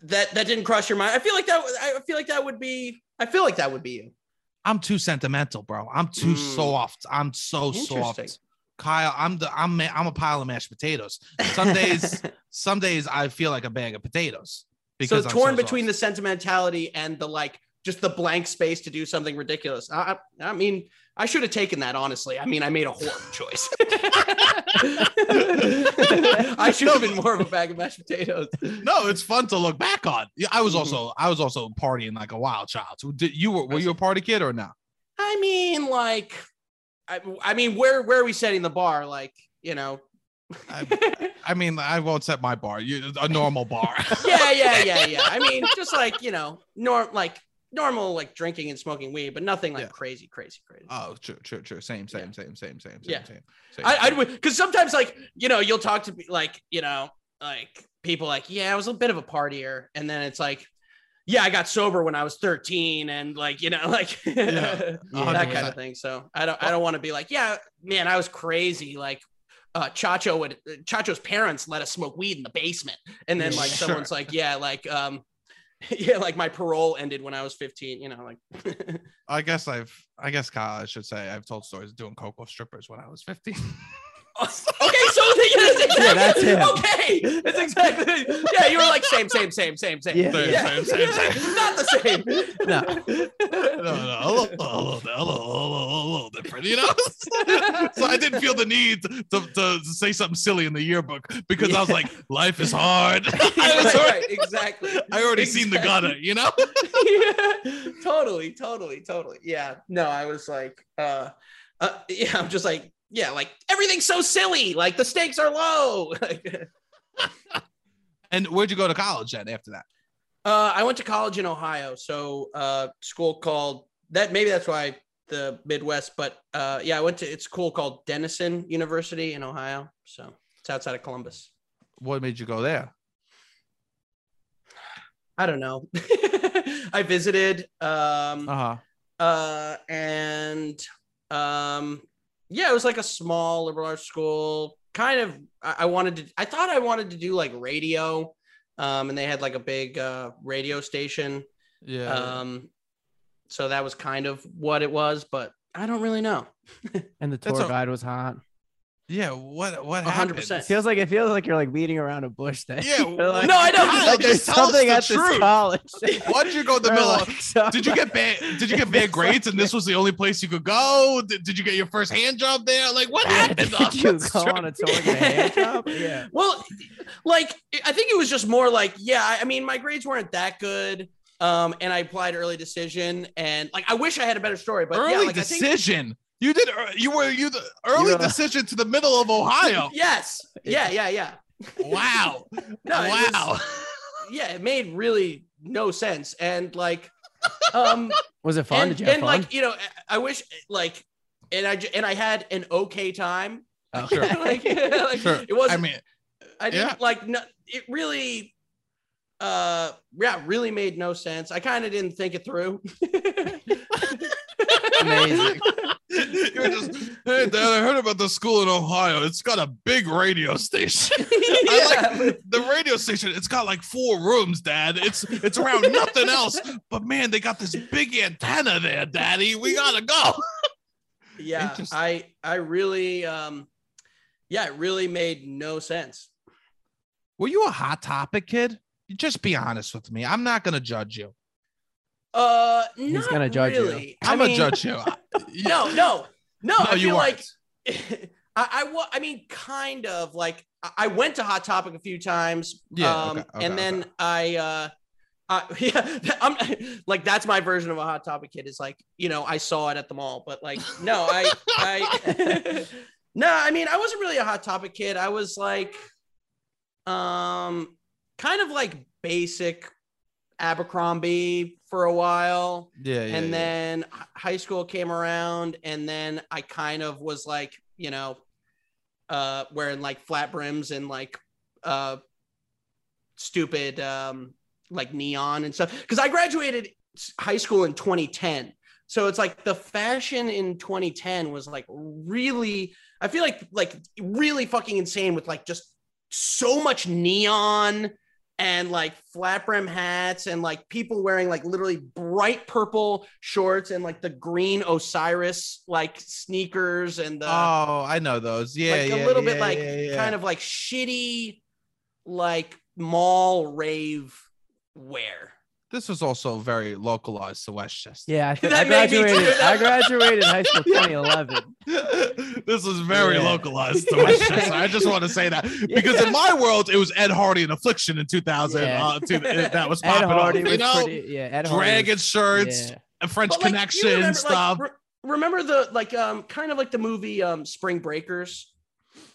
Speaker 3: that that didn't cross your mind. I feel like that. I feel like that would be. I feel like that would be you.
Speaker 1: I'm too sentimental, bro. I'm too
Speaker 3: Mm.
Speaker 1: soft. I'm so soft. Kyle, I'm the I'm I'm a pile of mashed potatoes. Some days, some days I feel like a bag of potatoes.
Speaker 3: so
Speaker 1: I'm
Speaker 3: torn between
Speaker 1: soft.
Speaker 3: the sentimentality and the like, just the blank space to do something ridiculous. I, I, mean, I should have taken that honestly. I mean, I made a horrible choice. I should have been more of a bag of mashed potatoes.
Speaker 1: no, it's fun to look back on. Yeah, I was
Speaker 3: Mhm.
Speaker 1: also I was also partying like a wild child. So did you were were you a party kid or not?
Speaker 3: I mean, like, I, I mean, where where are we setting the bar? Like, you know.
Speaker 1: I, I mean, I won't set my bar. You a normal bar.
Speaker 3: yeah, yeah, yeah, yeah. I mean, just like you know, norm like normal like drinking and smoking weed, but nothing like
Speaker 1: Yeah.
Speaker 3: crazy, crazy, crazy.
Speaker 1: oh, true, true, true. Same, same, same, same, same, same,
Speaker 3: Yeah.
Speaker 1: same. same.
Speaker 3: I, I'd because sometimes like you know you'll talk to be- like you know like people like yeah I was a bit of a partier and then it's like yeah I got sober when I was 13 and like you know like
Speaker 1: Yeah,
Speaker 3: that kind of thing so I don't I don't want to be like yeah man I was crazy like uh Chacho would Chacho's parents let us smoke weed in the basement and then like
Speaker 1: Sure.
Speaker 3: someone's like yeah like um yeah like my parole ended when I was 15 you know like
Speaker 1: I guess I've I guess Kyle I should say I've told stories doing cocoa strippers when I was 15.
Speaker 3: Okay, so yes, exactly.
Speaker 2: Yeah, that's him.
Speaker 3: Okay, that's exactly. Yeah, you were like same, same, same, same, same.
Speaker 2: Yeah,
Speaker 1: Same, same, same, same.
Speaker 3: Not the same.
Speaker 2: No.
Speaker 1: no, no, a little, a little, a little, a little, a little different, you know. so I didn't feel the need to, to, to say something silly in the yearbook because I was like, life is hard. I
Speaker 3: right,
Speaker 1: was already,
Speaker 3: right, exactly.
Speaker 1: I already seen the gutter, you know.
Speaker 3: yeah, totally, totally, totally. Yeah. No, I was like, uh, uh, yeah, I'm just like, yeah, like everything's so silly. Like the stakes are low.
Speaker 1: And where'd you go to college then after that?
Speaker 3: Uh, I went to college in Ohio, so uh, school called that. Maybe that's why the Midwest, but uh, yeah, I went to it's a school called Denison University in Ohio, so it's outside of Columbus.
Speaker 1: What made you go there?
Speaker 3: I don't know. I visited, um,
Speaker 1: Uh huh.
Speaker 3: uh, and um, yeah, it was like a small liberal arts school. Kind of, I, I wanted to. I thought I wanted to do like radio, um, and they had like a big uh, radio station.
Speaker 1: Yeah.
Speaker 3: Um, so that was kind of what it was, but I don't really know.
Speaker 2: And the
Speaker 1: That's
Speaker 2: tour
Speaker 1: a-
Speaker 2: guide was hot.
Speaker 1: Yeah. What? What?
Speaker 3: A hundred
Speaker 1: happened?
Speaker 3: percent.
Speaker 2: Feels like it feels like you're like beating around a bush there.
Speaker 1: Yeah,
Speaker 2: You're like,
Speaker 3: No, I know.
Speaker 1: Kyle,
Speaker 2: Like there's
Speaker 1: just tell us
Speaker 2: something
Speaker 1: the
Speaker 2: at this college.
Speaker 1: Why'd you go to the
Speaker 2: Or,
Speaker 1: middle?
Speaker 2: like, so-
Speaker 1: did you get bad? Did you get bad grades, and this was the only place you could go? Did, did you get your first hand job there? Like, what
Speaker 2: Yeah,
Speaker 1: happened?
Speaker 2: Did
Speaker 1: on
Speaker 2: you
Speaker 1: this
Speaker 2: go
Speaker 1: trip?
Speaker 2: on a tour and get a hand job? Yeah.
Speaker 3: Well, like I think it was just more like, yeah, I I mean, my grades weren't that good. Um, and I applied early decision, and like I wish I had a better story, but
Speaker 1: early
Speaker 3: yeah, like, I think-
Speaker 1: decision. You did. You were you the early
Speaker 2: You
Speaker 1: decision to the middle of Ohio.
Speaker 3: yes, yeah, yeah, yeah.
Speaker 1: wow.
Speaker 3: No, it was-
Speaker 1: wow.
Speaker 3: yeah, it made really no sense, and like, um,
Speaker 2: Was it fun?
Speaker 3: and,
Speaker 2: Did you have
Speaker 3: and
Speaker 2: fun?
Speaker 3: like you know, I wish like, and I j- and I had an okay time.
Speaker 2: Oh.
Speaker 1: Sure.
Speaker 3: like, like,
Speaker 1: Sure.
Speaker 3: it wasn't.
Speaker 1: I mean,
Speaker 3: I didn't
Speaker 1: Yeah.
Speaker 3: like no, it really uh yeah, really made no sense. I kind of didn't think it through.
Speaker 2: Amazing.
Speaker 1: You're just, hey, Dad, I heard about the school in Ohio. It's got a big radio station. I like the radio station. It's got like four rooms, Dad. It's it's around nothing else. But man, they got this big antenna there, Daddy. We gotta go.
Speaker 3: yeah i i really um yeah it really made no sense
Speaker 1: Were you a hot topic kid? Just be honest with me. I'm not gonna judge you.
Speaker 3: Uh
Speaker 2: He's
Speaker 3: not
Speaker 2: gonna judge you.
Speaker 3: really. I
Speaker 1: I'm gonna judge you.
Speaker 3: no no no i
Speaker 1: you
Speaker 3: feel like. I, I wa- I mean, kind of like I- I went to Hot Topic a few times.
Speaker 1: Yeah,
Speaker 3: Um,
Speaker 1: okay, okay,
Speaker 3: and then I, uh, uh, yeah, I'm like, that's my version of a Hot Topic kid is like, you know, I saw it at the mall, but like, no, I, I, no, I mean, I wasn't really a Hot Topic kid. I was like, um, kind of like basic Abercrombie for a while.
Speaker 1: Yeah, yeah.
Speaker 3: and then h- high school came around and then i kind of was like you know uh wearing like flat brims and like uh stupid um like neon and stuff. Because i graduated high school in 2010 so it's like the fashion in 2010 was like really i feel like like really fucking insane with like just so much neon and like flat brim hats and like people wearing like literally bright purple shorts and like the green Osiris like sneakers and the
Speaker 1: oh, I know those. Yeah,
Speaker 3: like
Speaker 1: yeah,
Speaker 3: a little bit
Speaker 1: yeah,
Speaker 3: like
Speaker 1: yeah, yeah.
Speaker 3: kind of like shitty like mall rave wear.
Speaker 1: This was also very localized to Westchester.
Speaker 2: Yeah, I, think I
Speaker 3: That made me
Speaker 2: graduated. I graduated high school 2011.
Speaker 1: this was very
Speaker 2: Yeah.
Speaker 1: localized to Westchester. I just want to say that because in my world, it was Ed Hardy and Affliction in 2000.
Speaker 2: Yeah.
Speaker 1: Uh, to, that was
Speaker 2: Ed
Speaker 1: popping
Speaker 2: Hardy
Speaker 1: off.
Speaker 2: was
Speaker 1: You know,
Speaker 2: pretty. Yeah, Ed Hardy.
Speaker 1: dragon
Speaker 2: was-
Speaker 1: shirts,
Speaker 2: yeah.
Speaker 1: French
Speaker 3: But, like,
Speaker 1: Connection
Speaker 3: remember, like,
Speaker 1: stuff.
Speaker 3: re- remember the like um kind of like the movie um Spring Breakers.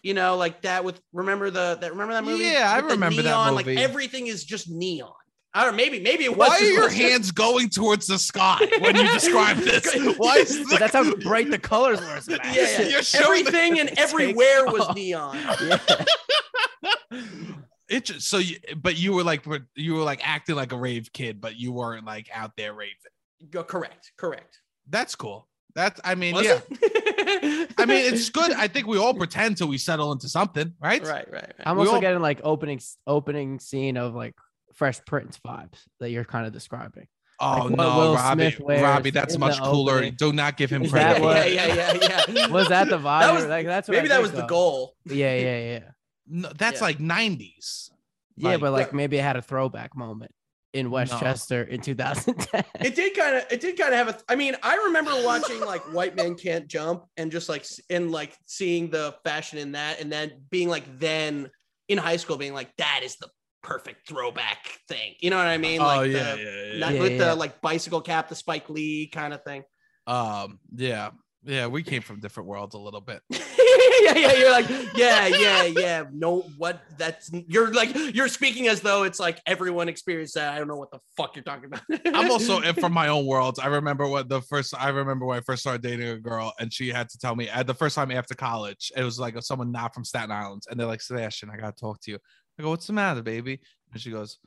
Speaker 3: You know, like that with remember the that remember that movie?
Speaker 1: Yeah, I
Speaker 3: With the
Speaker 1: remember that
Speaker 3: neon,
Speaker 1: movie.
Speaker 3: Like everything is just neon. I don't know, maybe maybe it was
Speaker 1: Why are your
Speaker 3: Westchester.
Speaker 1: hands going towards the sky when you describe this? Why is the,
Speaker 2: that's how bright the colors were. Sebastian.
Speaker 3: Yeah, yeah.
Speaker 1: You're showing the-
Speaker 3: everything and everywhere was
Speaker 2: off.
Speaker 3: neon.
Speaker 2: Yeah.
Speaker 1: it just so you but you were like you were like acting like a rave kid but you weren't like out there raving
Speaker 3: Go correct, correct.
Speaker 1: that's cool that's i mean
Speaker 3: Was
Speaker 1: yeah i mean it's good i think we all pretend till we settle into something right
Speaker 3: right, right, right.
Speaker 2: I'm
Speaker 1: We
Speaker 2: also
Speaker 1: all-
Speaker 2: getting like opening opening scene of like Fresh Prince vibes that you're kind of describing.
Speaker 1: oh
Speaker 2: Like
Speaker 1: no
Speaker 2: Will
Speaker 1: robbie robbie that's much cooler
Speaker 2: opening.
Speaker 1: do not give him credit
Speaker 2: what-
Speaker 3: yeah, yeah, yeah, yeah.
Speaker 2: Was that the vibe?
Speaker 3: That was-
Speaker 2: like that's what
Speaker 3: Maybe
Speaker 2: I
Speaker 3: that was
Speaker 2: think
Speaker 3: the goal.
Speaker 2: Yeah, yeah, yeah.
Speaker 1: no, that's
Speaker 3: Yeah.
Speaker 1: like 90s
Speaker 2: Yeah,
Speaker 1: Like-
Speaker 2: but like maybe it had a throwback moment in Westchester in 2010.
Speaker 3: It did kind of. It did kind of have a. I mean, I remember watching like White Men Can't Jump and just like s- and like seeing the fashion in that, and then being like then in high school being like that is the perfect throwback thing. You know what I mean?
Speaker 1: oh
Speaker 3: Like
Speaker 1: yeah,
Speaker 3: the,
Speaker 1: yeah, yeah.
Speaker 3: Not
Speaker 2: Yeah,
Speaker 3: with
Speaker 2: yeah.
Speaker 3: the like bicycle cap, the Spike Lee kind of thing.
Speaker 1: um yeah yeah we came from different worlds a little bit
Speaker 3: yeah, yeah, you're like, yeah, yeah, yeah. No, what? That's you're like you're speaking as though it's like everyone experienced that. I don't know what the fuck you're talking about.
Speaker 1: I'm also from my own world. I remember what the first I remember when I first started dating a girl, and she had to tell me at the first time after college, it was like someone not from Staten Island, and they're like, Sebastian, I gotta talk to you. I go, What's the matter, baby? And she goes,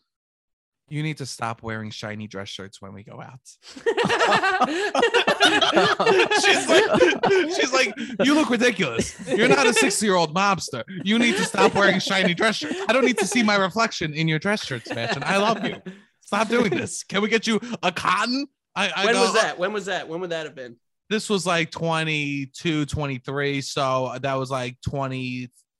Speaker 1: You need to stop wearing shiny dress shirts when we go out. she's like, she's like, you look ridiculous. You're not a 60 year old mobster. You need to stop wearing shiny dress shirts. I don't need to see my reflection in your dress shirts, Sebastian. I love you. Stop doing this. Can we get you a cotton? I, I
Speaker 3: when
Speaker 1: go,
Speaker 3: was oh. that? When was that? When would that have been?
Speaker 1: This was like 22, 23. So uh, that was like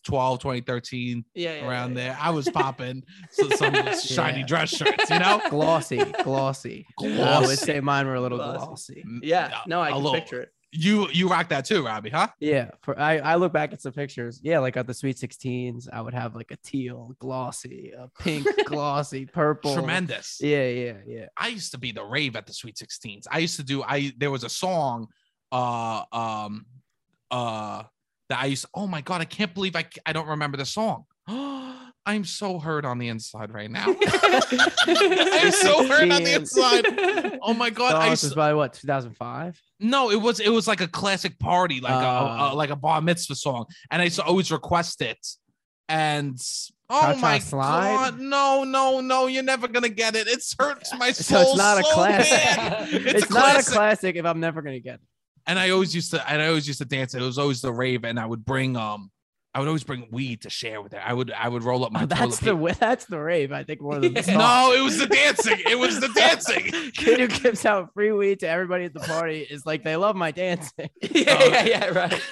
Speaker 1: 2012, 2013,
Speaker 3: Yeah, yeah
Speaker 1: around
Speaker 3: yeah,
Speaker 1: there. I was popping so, some shiny
Speaker 2: Yeah.
Speaker 1: dress shirts, you know?
Speaker 2: glossy, glossy. I would say mine were a little
Speaker 3: Glossy.
Speaker 2: glossy.
Speaker 3: Yeah, Yeah, no, I
Speaker 1: a
Speaker 3: can
Speaker 1: little-
Speaker 3: picture it.
Speaker 1: You you rock that too, Robbie, huh?
Speaker 2: Yeah, for I, I look back at some pictures. Yeah, like at the Sweet 16s, I would have like a teal, glossy, a pink, glossy, purple.
Speaker 1: Tremendous.
Speaker 2: Yeah, yeah, yeah.
Speaker 1: I used to be the rave at the Sweet 16s. I used to do I there was a song uh um uh that I used oh my god, I can't believe I I don't remember the song. I'm so hurt on the inside right now. I'm so hurt on the inside. Oh my god, I
Speaker 2: this was by what 2005?
Speaker 1: no, it was it was like a classic party, like a, a,
Speaker 2: Oh.
Speaker 1: like a bar mitzvah song, and I used to always request it. And oh
Speaker 2: Cha-Cha
Speaker 1: my
Speaker 2: Slide?
Speaker 1: god, no, no, no, you're never gonna get it. It hurts my soul.
Speaker 2: So it's not a classic. It's,
Speaker 1: It's,
Speaker 2: not a
Speaker 1: classic.
Speaker 2: classic if I'm never gonna get it.
Speaker 1: And I always used to and I always used to dance. It was always the rave, and I would bring um I would always bring weed to share with it. I would I would roll up my
Speaker 2: Oh, that's the
Speaker 1: toilet
Speaker 2: wa- that's the rave. I think more than the
Speaker 3: Yeah.
Speaker 1: No, it was the dancing. It was the dancing.
Speaker 2: Kid who gives out free weed to everybody at the party is like they love my dancing.
Speaker 3: yeah, yeah, yeah, right.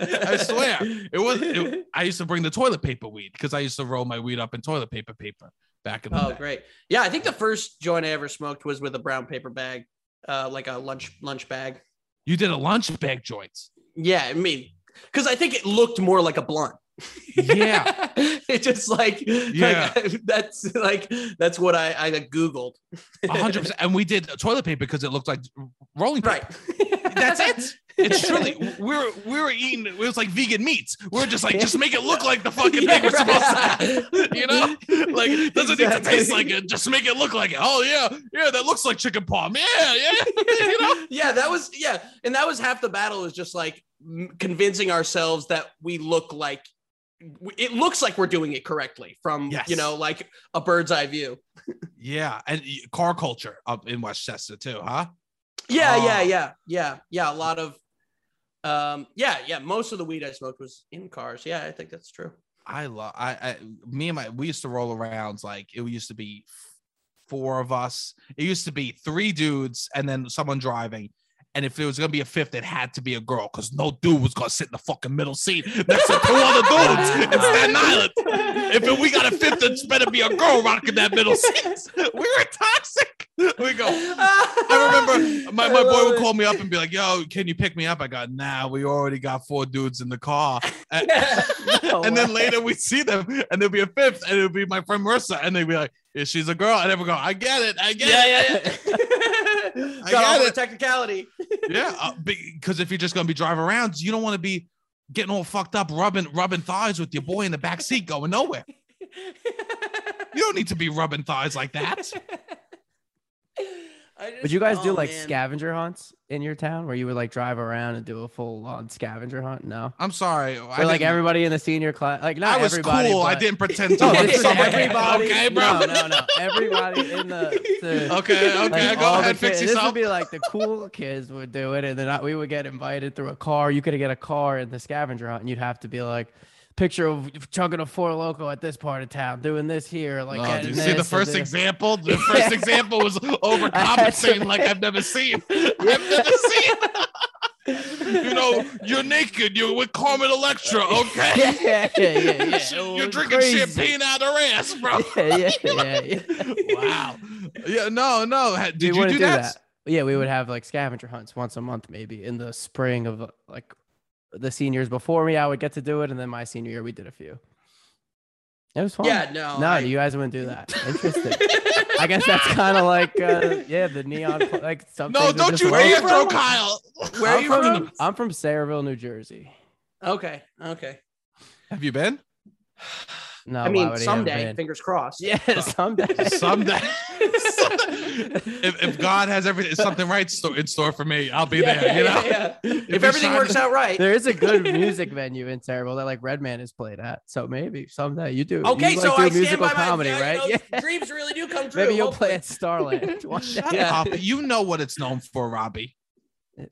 Speaker 1: I swear. It was it, I used to bring the toilet paper weed because I used to roll my weed up in toilet paper paper back in the
Speaker 3: Oh,
Speaker 1: day.
Speaker 3: great. Yeah, I think the first joint I ever smoked was with a brown paper bag, uh, like a lunch lunch bag.
Speaker 1: You did a lunch bag joints.
Speaker 3: Yeah, I mean, because I think it looked more like a blunt.
Speaker 1: Yeah.
Speaker 3: it just like
Speaker 1: Yeah.
Speaker 3: like, that's like that's what I I googled.
Speaker 1: Hundred percent. And we did toilet paper because it looked like rolling paper.
Speaker 3: Right.
Speaker 1: That's it. It's truly we were we were eating it was like vegan meats. We were just like just make it look like the fucking thing we're supposed to have. You know? Like it doesn't need to taste like it. Just make it look like it. Oh yeah, yeah, that looks like chicken palm. Yeah, yeah. you know?
Speaker 3: yeah, that was yeah, and that was half the battle is just like convincing ourselves that we look like it looks like we're doing it correctly from
Speaker 1: Yes.
Speaker 3: you know like a bird's eye view.
Speaker 1: Yeah. And car culture up in Westchester too, huh?
Speaker 3: Yeah,
Speaker 1: Oh.
Speaker 3: yeah, yeah, yeah, yeah. A lot of, um, yeah, yeah. Most of the weed I smoked was in cars. Yeah, I think that's true.
Speaker 1: I love I, I me and my we used to roll around like it used to be four of us. It used to be three dudes and then someone driving. And if there was gonna be a fifth, it had to be a girl because no dude was gonna sit in the fucking middle seat next to two other dudes in Staten Island. If it- we got a fifth, it's better be a girl rocking that middle seat. We were toxic. We go. I remember my, my boy would call me up and be like, "Yo, can you pick me up?" I got, "Nah, we already got four dudes in the car." And-
Speaker 2: No
Speaker 1: and then later we'd see them, and there'd be a fifth, and it would be my friend Marissa, and they'd be like, "Yeah, she's a girl," and then we go, "I get it, I get
Speaker 3: yeah,
Speaker 1: it."
Speaker 3: yeah, yeah.
Speaker 1: I
Speaker 3: Got off
Speaker 1: get
Speaker 3: on a
Speaker 1: it.
Speaker 3: technicality.
Speaker 1: Yeah, uh, because if you're just gonna be driving around, you don't want to be getting all fucked up, rubbing rubbing thighs with your boy in the back seat, going nowhere. You don't need to be rubbing thighs like that.
Speaker 3: I just-
Speaker 2: Would you guys do
Speaker 3: oh,
Speaker 2: like
Speaker 3: man.
Speaker 2: scavenger hunts in your town where you would like drive around and do a full on scavenger hunt? No.
Speaker 1: I'm sorry,
Speaker 2: Or
Speaker 1: I
Speaker 2: like everybody in the senior class, like not
Speaker 1: I was
Speaker 2: everybody.
Speaker 1: cool. I didn't pretend to
Speaker 2: No,
Speaker 1: look
Speaker 2: this is everybody.
Speaker 1: Okay, bro.
Speaker 2: No, no, no. Everybody in the. the
Speaker 1: Okay, okay,
Speaker 2: like,
Speaker 1: go
Speaker 2: all the
Speaker 1: ahead, fix
Speaker 2: kids- This
Speaker 1: yourself.
Speaker 2: would be like the cool kids would do it, and then I, we would get invited through a car. You could get a car in the scavenger hunt, and you'd have to be like, picture of chugging a four loco at this part of town, doing this here, like.
Speaker 1: Oh, see the first example? The first example was overcompensating like I've never seen. I've never seen. you know, you're naked. You're with Carmen Electra, okay?
Speaker 2: Yeah, yeah, yeah, yeah.
Speaker 1: You're drinking
Speaker 2: crazy.
Speaker 1: champagne out her ass, bro.
Speaker 2: Yeah, yeah, yeah, yeah.
Speaker 1: wow. Yeah, no, no. Did
Speaker 2: we
Speaker 1: you
Speaker 2: wouldn't
Speaker 1: do that?
Speaker 2: Yeah, we would have like scavenger hunts once a month, maybe in the spring of like the seniors before me. I would get to do it, and then my senior year we did a few. It was fun.
Speaker 3: Yeah, no.
Speaker 2: no,
Speaker 3: I-
Speaker 2: you guys wouldn't do that. Interesting. I guess that's kind of like uh, yeah, the neon like something.
Speaker 1: No, don't you
Speaker 3: Where are you
Speaker 1: throw
Speaker 3: from?
Speaker 1: Kyle.
Speaker 3: Where
Speaker 2: I'm
Speaker 3: you
Speaker 2: from,
Speaker 3: from?
Speaker 2: I'm from Sayreville, New Jersey.
Speaker 3: Okay, okay.
Speaker 1: Have you been?
Speaker 2: No,
Speaker 3: I mean,
Speaker 2: would he have
Speaker 3: someday, fingers crossed.
Speaker 2: Yeah, someday.
Speaker 1: Someday. if, if God has everything, something right in store for me, I'll be
Speaker 3: Yeah,
Speaker 1: there. You know.
Speaker 3: yeah. If,
Speaker 1: he's
Speaker 3: everything works
Speaker 1: to-
Speaker 3: out right.
Speaker 2: There is a good music venue in Sayreville that like Redman has played at. So maybe someday you do.
Speaker 3: Okay,
Speaker 2: you, like,
Speaker 3: so
Speaker 2: do
Speaker 3: I stand
Speaker 2: musical
Speaker 3: by my
Speaker 2: comedy,
Speaker 3: yeah,
Speaker 2: right?
Speaker 3: you know,
Speaker 2: yeah.
Speaker 3: Dreams really do come true.
Speaker 2: Maybe you'll play at. Starland.
Speaker 1: Shut
Speaker 3: Yeah.
Speaker 1: up. You know what it's known for, Robbie.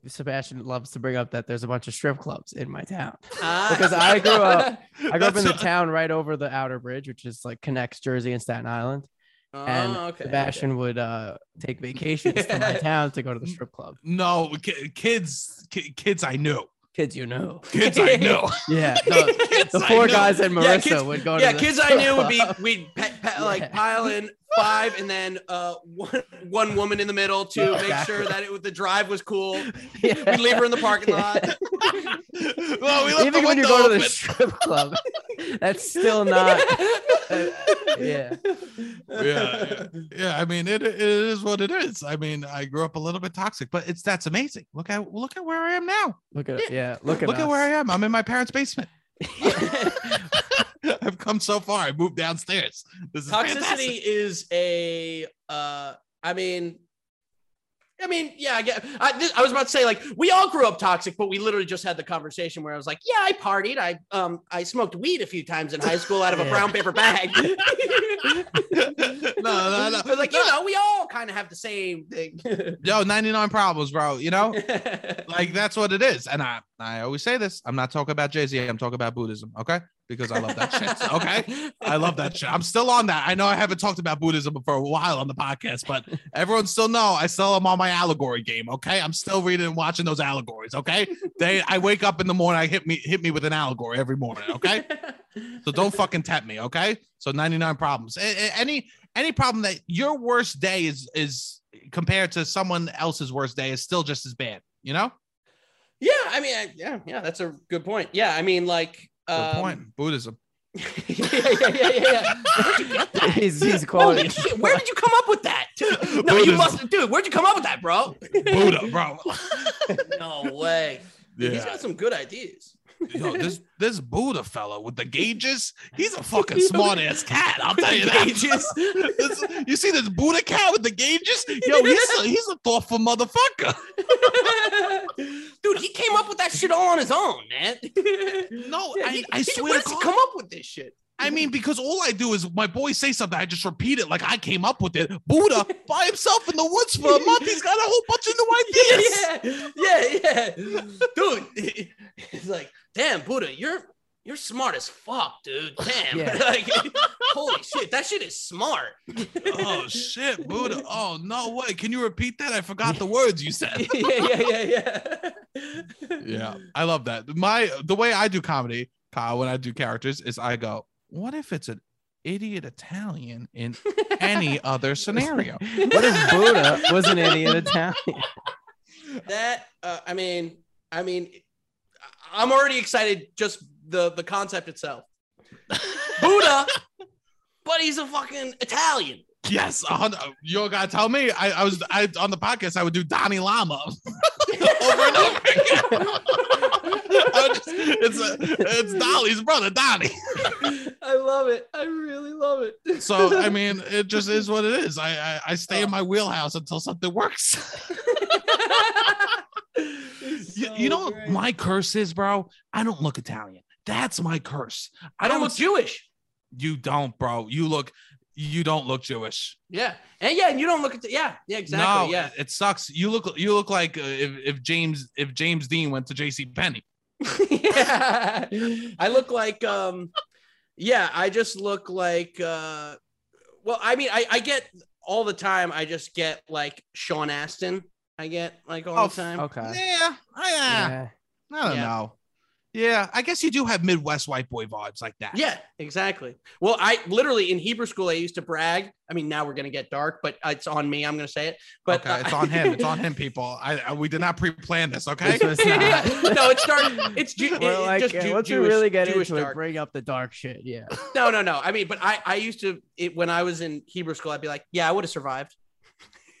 Speaker 2: Sebastian loves to bring up that there's a bunch of strip clubs in my town.
Speaker 3: Ah.
Speaker 2: Because I grew up- I grew up in
Speaker 1: That's
Speaker 2: the
Speaker 1: what-
Speaker 2: town right over the Outerbridge, which is like connects Jersey and Staten Island. And
Speaker 3: Oh, okay,
Speaker 2: Sebastian would uh, take vacations to my town to go to the strip club.
Speaker 1: No, ki- kids, ki- kids I knew.
Speaker 2: Kids, you know.
Speaker 1: Kids I knew.
Speaker 2: Yeah. The,
Speaker 1: Kids
Speaker 2: the four guys and Marissa
Speaker 3: Yeah, kids-
Speaker 2: would go
Speaker 3: yeah,
Speaker 2: to the
Speaker 3: kids I
Speaker 2: strip
Speaker 3: knew would be we'd pa- pa- like
Speaker 2: Yeah.
Speaker 3: pile in five and then uh one one woman in the middle to make
Speaker 2: Exactly.
Speaker 3: sure that it was the drive was cool.
Speaker 2: Yeah.
Speaker 3: We'd leave her in the parking lot.
Speaker 1: well, we left
Speaker 2: Even
Speaker 1: the
Speaker 2: when you
Speaker 1: window
Speaker 2: go to the strip club, that's still not. uh, yeah.
Speaker 1: yeah, yeah. I mean, it, it is what it is. I mean, I grew up a little bit toxic, but it's that's amazing. Look at look at where I am now.
Speaker 2: Look at yeah. Look at
Speaker 1: Look at where I am. I'm in my parents' basement. I've come so far. I moved downstairs. This is
Speaker 3: Toxicity
Speaker 1: fantastic.
Speaker 3: is a uh I mean I mean, yeah, I get. I, this, I was about to say, like, we all grew up toxic, but we literally just had the conversation where I was like, "Yeah, I partied. I um, I smoked weed a few times in high school out of a brown paper bag."
Speaker 1: no, no, no.
Speaker 3: Was like, you know, we all kind of have the same thing.
Speaker 1: Yo, 99 problems, bro. You know, like that's what it is. And I, I always say this. I'm not talking about Jay Z. I'm talking about Buddhism. Okay, because I love that shit. Okay, I love that shit. I'm still on that. I know I haven't talked about Buddhism for a while on the podcast, but everyone still know I still am on my allegory game. Okay, I'm still reading and watching those allegories. Okay, they. I wake up in the morning. I hit me hit me with an allegory every morning. Okay, so don't fucking tap me. Okay, so 99 problems. Any any problem that your worst day is is compared to someone else's worst day is still just as bad. You know.
Speaker 3: yeah, I mean, I, yeah, yeah, that's a good point. Yeah, I mean, like,
Speaker 1: Good
Speaker 3: um,
Speaker 1: point. Buddhism.
Speaker 3: yeah, yeah, yeah, yeah, yeah. Where'd you get that?
Speaker 2: he's he's
Speaker 3: Holy
Speaker 2: quoting.
Speaker 3: shit, where did you come up with that? No, you
Speaker 1: Buddhism.
Speaker 3: must, dude. Where'd you come up with that, bro?
Speaker 1: Buddha, bro.
Speaker 3: no way.
Speaker 1: Yeah.
Speaker 3: He's got some good ideas.
Speaker 1: Yo, this this Buddha fella with the gauges, he's a fucking smart ass cat. I'll tell you that.
Speaker 3: Gauges.
Speaker 1: This- you see this Buddha cat with the gauges? Yo, he's a, he's a thoughtful motherfucker.
Speaker 3: Dude, he came up with that shit all on his own, man.
Speaker 1: No,
Speaker 3: Yeah,
Speaker 1: I,
Speaker 3: he-
Speaker 1: I
Speaker 3: he-
Speaker 1: swear to
Speaker 3: does he
Speaker 1: God.
Speaker 3: come up with this shit?
Speaker 1: I mean, because all I do is my boys say something, I just repeat it like I came up with it. Buddha by himself in the woods for a month, he's got a whole bunch of new ideas.
Speaker 3: yeah, yeah, yeah. Dude, it's like, damn, Buddha, you're you're smart as fuck, dude. Damn.
Speaker 2: Yeah.
Speaker 3: like, holy shit, that shit is smart.
Speaker 1: Oh shit, Buddha. Oh no way. Can you repeat that? I forgot the words you said.
Speaker 3: yeah, yeah, yeah, yeah.
Speaker 1: yeah i love that my the way i do comedy kyle when i do characters is i go what if it's an idiot italian in any other scenario
Speaker 2: What if Buddha was an idiot Italian?
Speaker 3: That uh, I mean, I mean, I'm already excited just the the concept itself. Buddha, but he's a fucking Italian.
Speaker 1: yes you gotta tell me i, I was I, on the podcast i would do donnie lama over and over again just- it's a, it's Dalai's brother donnie
Speaker 3: I love it. I really love it.
Speaker 1: so i mean it just is what it is i i, I stay in my wheelhouse until something works You, you know what my curse is, bro? I don't look Italian. That's my curse.
Speaker 3: I don't look Jewish.
Speaker 1: You don't, bro. You look. You don't look Jewish.
Speaker 3: Yeah, and yeah, and you don't look at the, yeah, yeah, exactly.
Speaker 1: no,
Speaker 3: yeah,
Speaker 1: it, it sucks. You look. You look like uh, if, if James if James Dean went to J.C. Penney.
Speaker 3: yeah. I look like um, yeah, I just look like uh, well, I mean, I I get all the time. I just get like Sean Astin. I get like all
Speaker 1: Oh,
Speaker 3: the time.
Speaker 2: Okay.
Speaker 1: Yeah, I,
Speaker 2: Yeah.
Speaker 1: I don't
Speaker 3: Yeah.
Speaker 1: know. Yeah, I guess you do have Midwest white boy vibes like that.
Speaker 3: Yeah, exactly. Well, I literally in Hebrew school I used to brag. I mean, now we're gonna get dark, but it's on me. I'm gonna say it. But
Speaker 1: okay,
Speaker 3: uh,
Speaker 1: it's on him. It's on him, people. I, I we did not pre-plan this. Okay.
Speaker 2: This was not.
Speaker 3: no, it's dark. It's Ju- it-
Speaker 2: We're like,
Speaker 3: just
Speaker 2: uh,
Speaker 3: Ju-
Speaker 2: once
Speaker 3: Jewish,
Speaker 2: we really get
Speaker 3: Jewish
Speaker 2: into
Speaker 3: dark.
Speaker 2: it, bring up the dark shit. Yeah.
Speaker 3: No, no, no. I mean, but I I used to it, when I was in Hebrew school, I'd be like, yeah, I would have survived.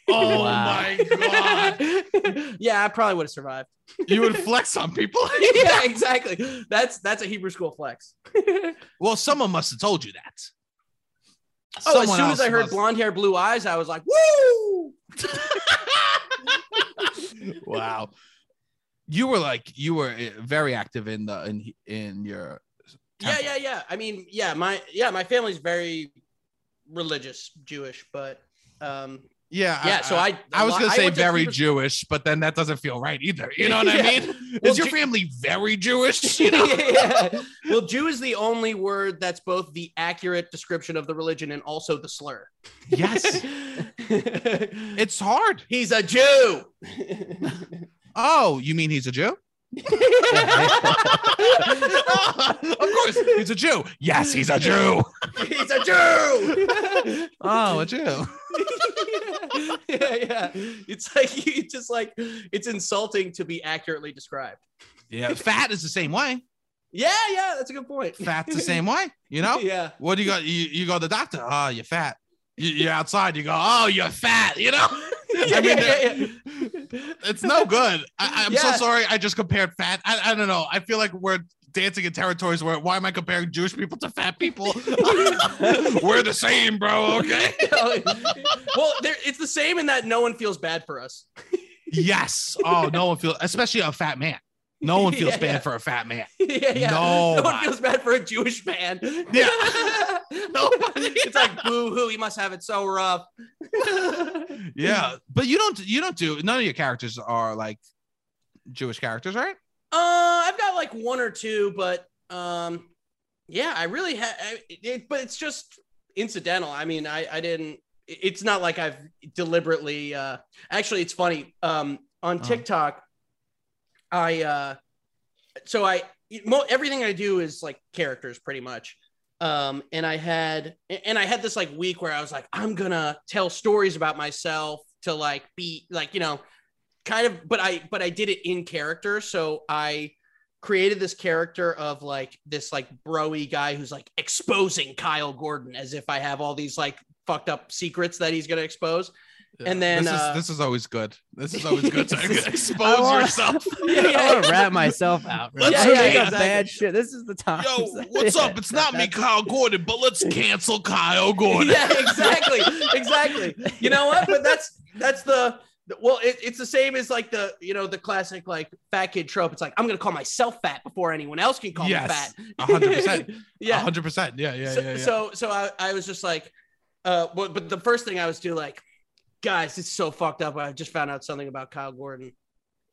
Speaker 1: Oh
Speaker 2: Wow.
Speaker 1: my god,
Speaker 3: yeah, I probably would have survived.
Speaker 1: you would flex on people.
Speaker 3: yeah, exactly. That's that's a Hebrew school flex.
Speaker 1: well, someone must have told you that.
Speaker 3: Oh, as soon as I heard
Speaker 1: must-
Speaker 3: blonde hair, blue eyes, I was like, woo!
Speaker 1: wow. You were like you were uh, very active in the in in your
Speaker 3: Yeah, yeah, yeah. I mean, yeah, my yeah, my family's very religious, Jewish, but um,
Speaker 1: yeah
Speaker 3: yeah. so I
Speaker 1: I was gonna say very
Speaker 3: Hebrew-
Speaker 1: Jewish, but then that doesn't feel right either. You know what I
Speaker 3: Yeah.
Speaker 1: mean?
Speaker 3: Well,
Speaker 1: Is your
Speaker 3: Ju-
Speaker 1: family very Jewish? You know?
Speaker 3: yeah. Well, Jew is the only word that's both the accurate description of the religion and also the slur.
Speaker 1: yes, it's hard.
Speaker 3: He's a Jew.
Speaker 1: Oh, you mean he's a Jew? Of course, he's a Jew. Yes, he's a Jew.
Speaker 3: He's a Jew.
Speaker 1: Oh, a Jew.
Speaker 3: yeah, yeah. It's like you just like it's insulting to be accurately described.
Speaker 1: Yeah, fat is the same way.
Speaker 3: Yeah, yeah, that's a good point.
Speaker 1: Fat's the same way. You know?
Speaker 3: Yeah.
Speaker 1: What do you got? You, you go to the doctor. Oh, you're fat. You, you're outside. You go. Oh, you're fat. You know? I mean,
Speaker 3: yeah, yeah,
Speaker 1: it's no good. I, I'm
Speaker 3: Yeah.
Speaker 1: so sorry. I just compared fat. I, I don't know. I feel like we're dancing in territories where why am I comparing Jewish people to fat people? we're the same, bro. Okay.
Speaker 3: well, it's the same in that no one feels bad for us.
Speaker 1: Yes. Oh, no one feels, especially a fat man. No one feels
Speaker 3: Yeah,
Speaker 1: bad
Speaker 3: yeah.
Speaker 1: for a fat man.
Speaker 3: yeah, yeah.
Speaker 1: No.
Speaker 3: no one feels bad for a Jewish man.
Speaker 1: Yeah. Nobody.
Speaker 3: it's like boo hoo. He must have it so rough.
Speaker 1: yeah, but you don't you don't do none of your characters are like Jewish characters, right?
Speaker 3: Uh, I've got like one or two, but um, yeah, I really have. It, but it's just incidental. I mean, I I didn't. It's not like I've deliberately. Uh, actually, it's funny. Um, on
Speaker 1: Oh.
Speaker 3: TikTok, I uh, so I mo- everything I do is like characters pretty much. Um, and I had and I had this like week where I was like, I'm gonna tell stories about myself to like be like you know kind of but i but i did it in character so i created this character of like this like broy guy who's like exposing kyle gordon as if i have all these like fucked up secrets that he's going to expose And then,
Speaker 1: this
Speaker 3: uh,
Speaker 1: is this is always good. This is always good to
Speaker 2: This is-
Speaker 1: expose
Speaker 2: I want-
Speaker 1: yourself.
Speaker 2: I want to wrap myself out.
Speaker 1: Let's
Speaker 2: Let's
Speaker 3: Yeah,
Speaker 2: make
Speaker 3: yeah,
Speaker 2: up
Speaker 3: exactly.
Speaker 2: bad shit. This is the time.
Speaker 1: Yo, what's up? It's not me, Kyle Gordon, but let's cancel Kyle Gordon.
Speaker 3: yeah exactly exactly you know what but that's that's the well it, it's the same as like the you know the classic like fat kid trope it's like i'm gonna call myself fat before anyone else can call me fat
Speaker 1: hundred percent.
Speaker 3: yeah
Speaker 1: hundred percent. Yeah, yeah,
Speaker 3: so,
Speaker 1: yeah. yeah.
Speaker 3: so so I, I was just like uh but, but the first thing i was do like guys it's so fucked up i just found out something about kyle gordon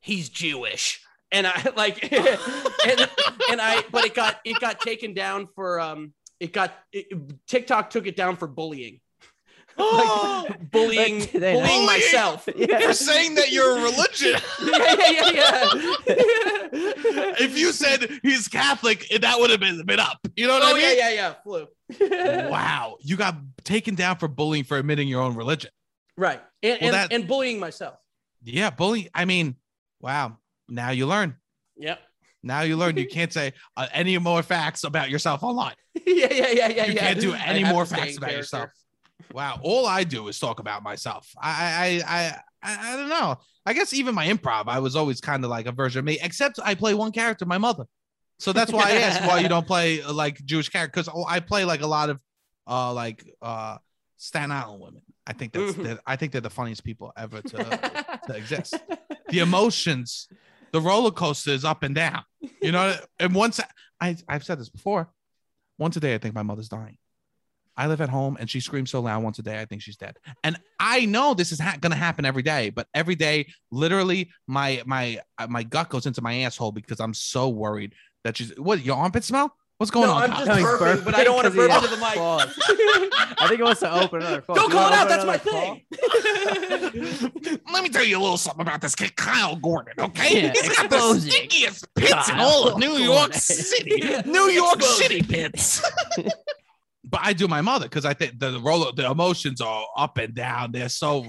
Speaker 3: he's jewish and i like and, and i but it got it got taken down for um it got it, tiktok took it down for bullying like bullying
Speaker 2: Like,
Speaker 3: bullying
Speaker 1: Bullying?
Speaker 3: myself
Speaker 2: Yeah.
Speaker 1: You're saying that you're a religion.
Speaker 3: yeah yeah yeah yeah
Speaker 1: if you said he's Catholic, that would have been, been up. You know what
Speaker 3: oh
Speaker 1: I mean?
Speaker 3: yeah yeah yeah flu
Speaker 1: Wow, you got taken down for bullying for admitting your own religion.
Speaker 3: Right and,
Speaker 1: Well,
Speaker 3: and,
Speaker 1: that-
Speaker 3: and bullying myself
Speaker 1: Yeah, bullying. I mean, wow. Now you learn.
Speaker 3: yep
Speaker 1: Now you learn. You can't say uh, any more facts about yourself online.
Speaker 3: yeah yeah yeah yeah
Speaker 1: You
Speaker 3: yeah
Speaker 1: can't do any more facts about
Speaker 3: character.
Speaker 1: yourself. Wow. All I do is talk about myself. I I I I, I don't know. I guess even my improv, I was always kind of like a version of me, except I play one character, my mother. So that's why I asked why you don't play uh, like Jewish character because I play like a lot of uh like uh Staten Island women. I think that's
Speaker 3: Mhm.
Speaker 1: the, I think they're the funniest people ever to, to exist. The emotions, the roller coaster is up and down. You know, and once I I've said this before, once a day I think my mother's dying. I live at home and she screams so loud once a day I think she's dead. And I know this is ha- going to happen every day, but every day literally my my uh, my gut goes into my asshole because I'm so worried that she's what your armpit smell? What's going
Speaker 3: No,
Speaker 1: on?
Speaker 3: I'm just
Speaker 2: No, he's
Speaker 3: burping, but I don't wanna
Speaker 2: 'cause he
Speaker 3: burp into the mic.
Speaker 2: I think he wants to open another claw.
Speaker 3: Don't call it out. That's my
Speaker 2: another
Speaker 3: thing.
Speaker 1: Let me tell you a little something about this kid, Kyle Gordon. Okay,
Speaker 2: Yeah,
Speaker 1: he's got the stinkiest pits in all of New York City.
Speaker 3: Yeah,
Speaker 1: New York
Speaker 3: exposing.
Speaker 1: City pits. but I do my mother because I think the roller, the emotions are up and down. They're so.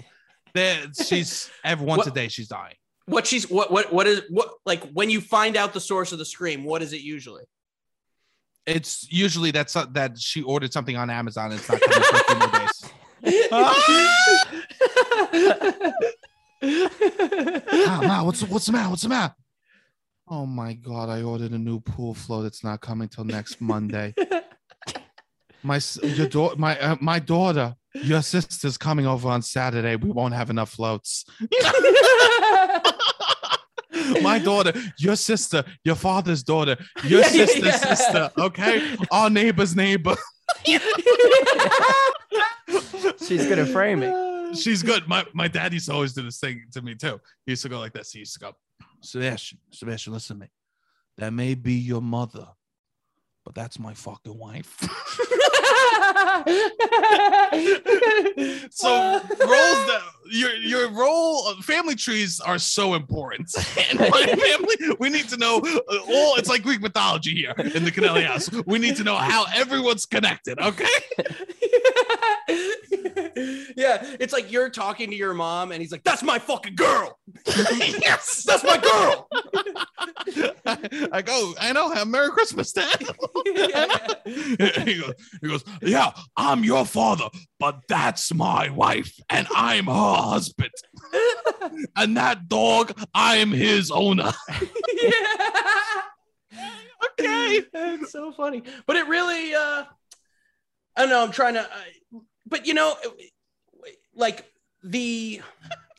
Speaker 1: They're, she's every once a day she's dying.
Speaker 3: what she's what what what is what like when you find out the source of the scream, what is it usually?
Speaker 1: It's usually that's that she ordered something on Amazon. And it's not coming for a few more days. Ah, Ma, what's what's the matter? What's the matter? Oh my god! I ordered a new pool float. It's not coming till next Monday. My your daughter, my uh, my daughter, your sister's coming over on Saturday. We won't have enough floats. my daughter, your sister, your father's daughter, your
Speaker 3: Yeah, yeah,
Speaker 1: sister's
Speaker 3: yeah.
Speaker 1: sister. Okay, our neighbor's neighbor.
Speaker 2: She's gonna frame it.
Speaker 1: She's good. My my dad used to always do this thing to me too. He used to go like this. He used to go, Sebastian, Sebastian, listen to me. That may be your mother, but that's my fucking wife. So roles that your your role family trees are so important. And my family, we need to know uh, all. It's like Greek mythology here in the Conelli house. We need to know how everyone's connected. Okay.
Speaker 3: yeah, it's like you're talking to your mom, and he's like, "That's my fucking girl.
Speaker 1: yes,
Speaker 3: That's my girl."
Speaker 1: I, I go. I know. Have Merry Christmas, Dad. he goes. He goes. Yeah, I'm your father, but that's my wife, and I'm her husband. and that dog, I'm his owner. Yeah.
Speaker 3: Okay, it's so funny, but it really. uh I don't know. I'm trying to, uh, but you know, like the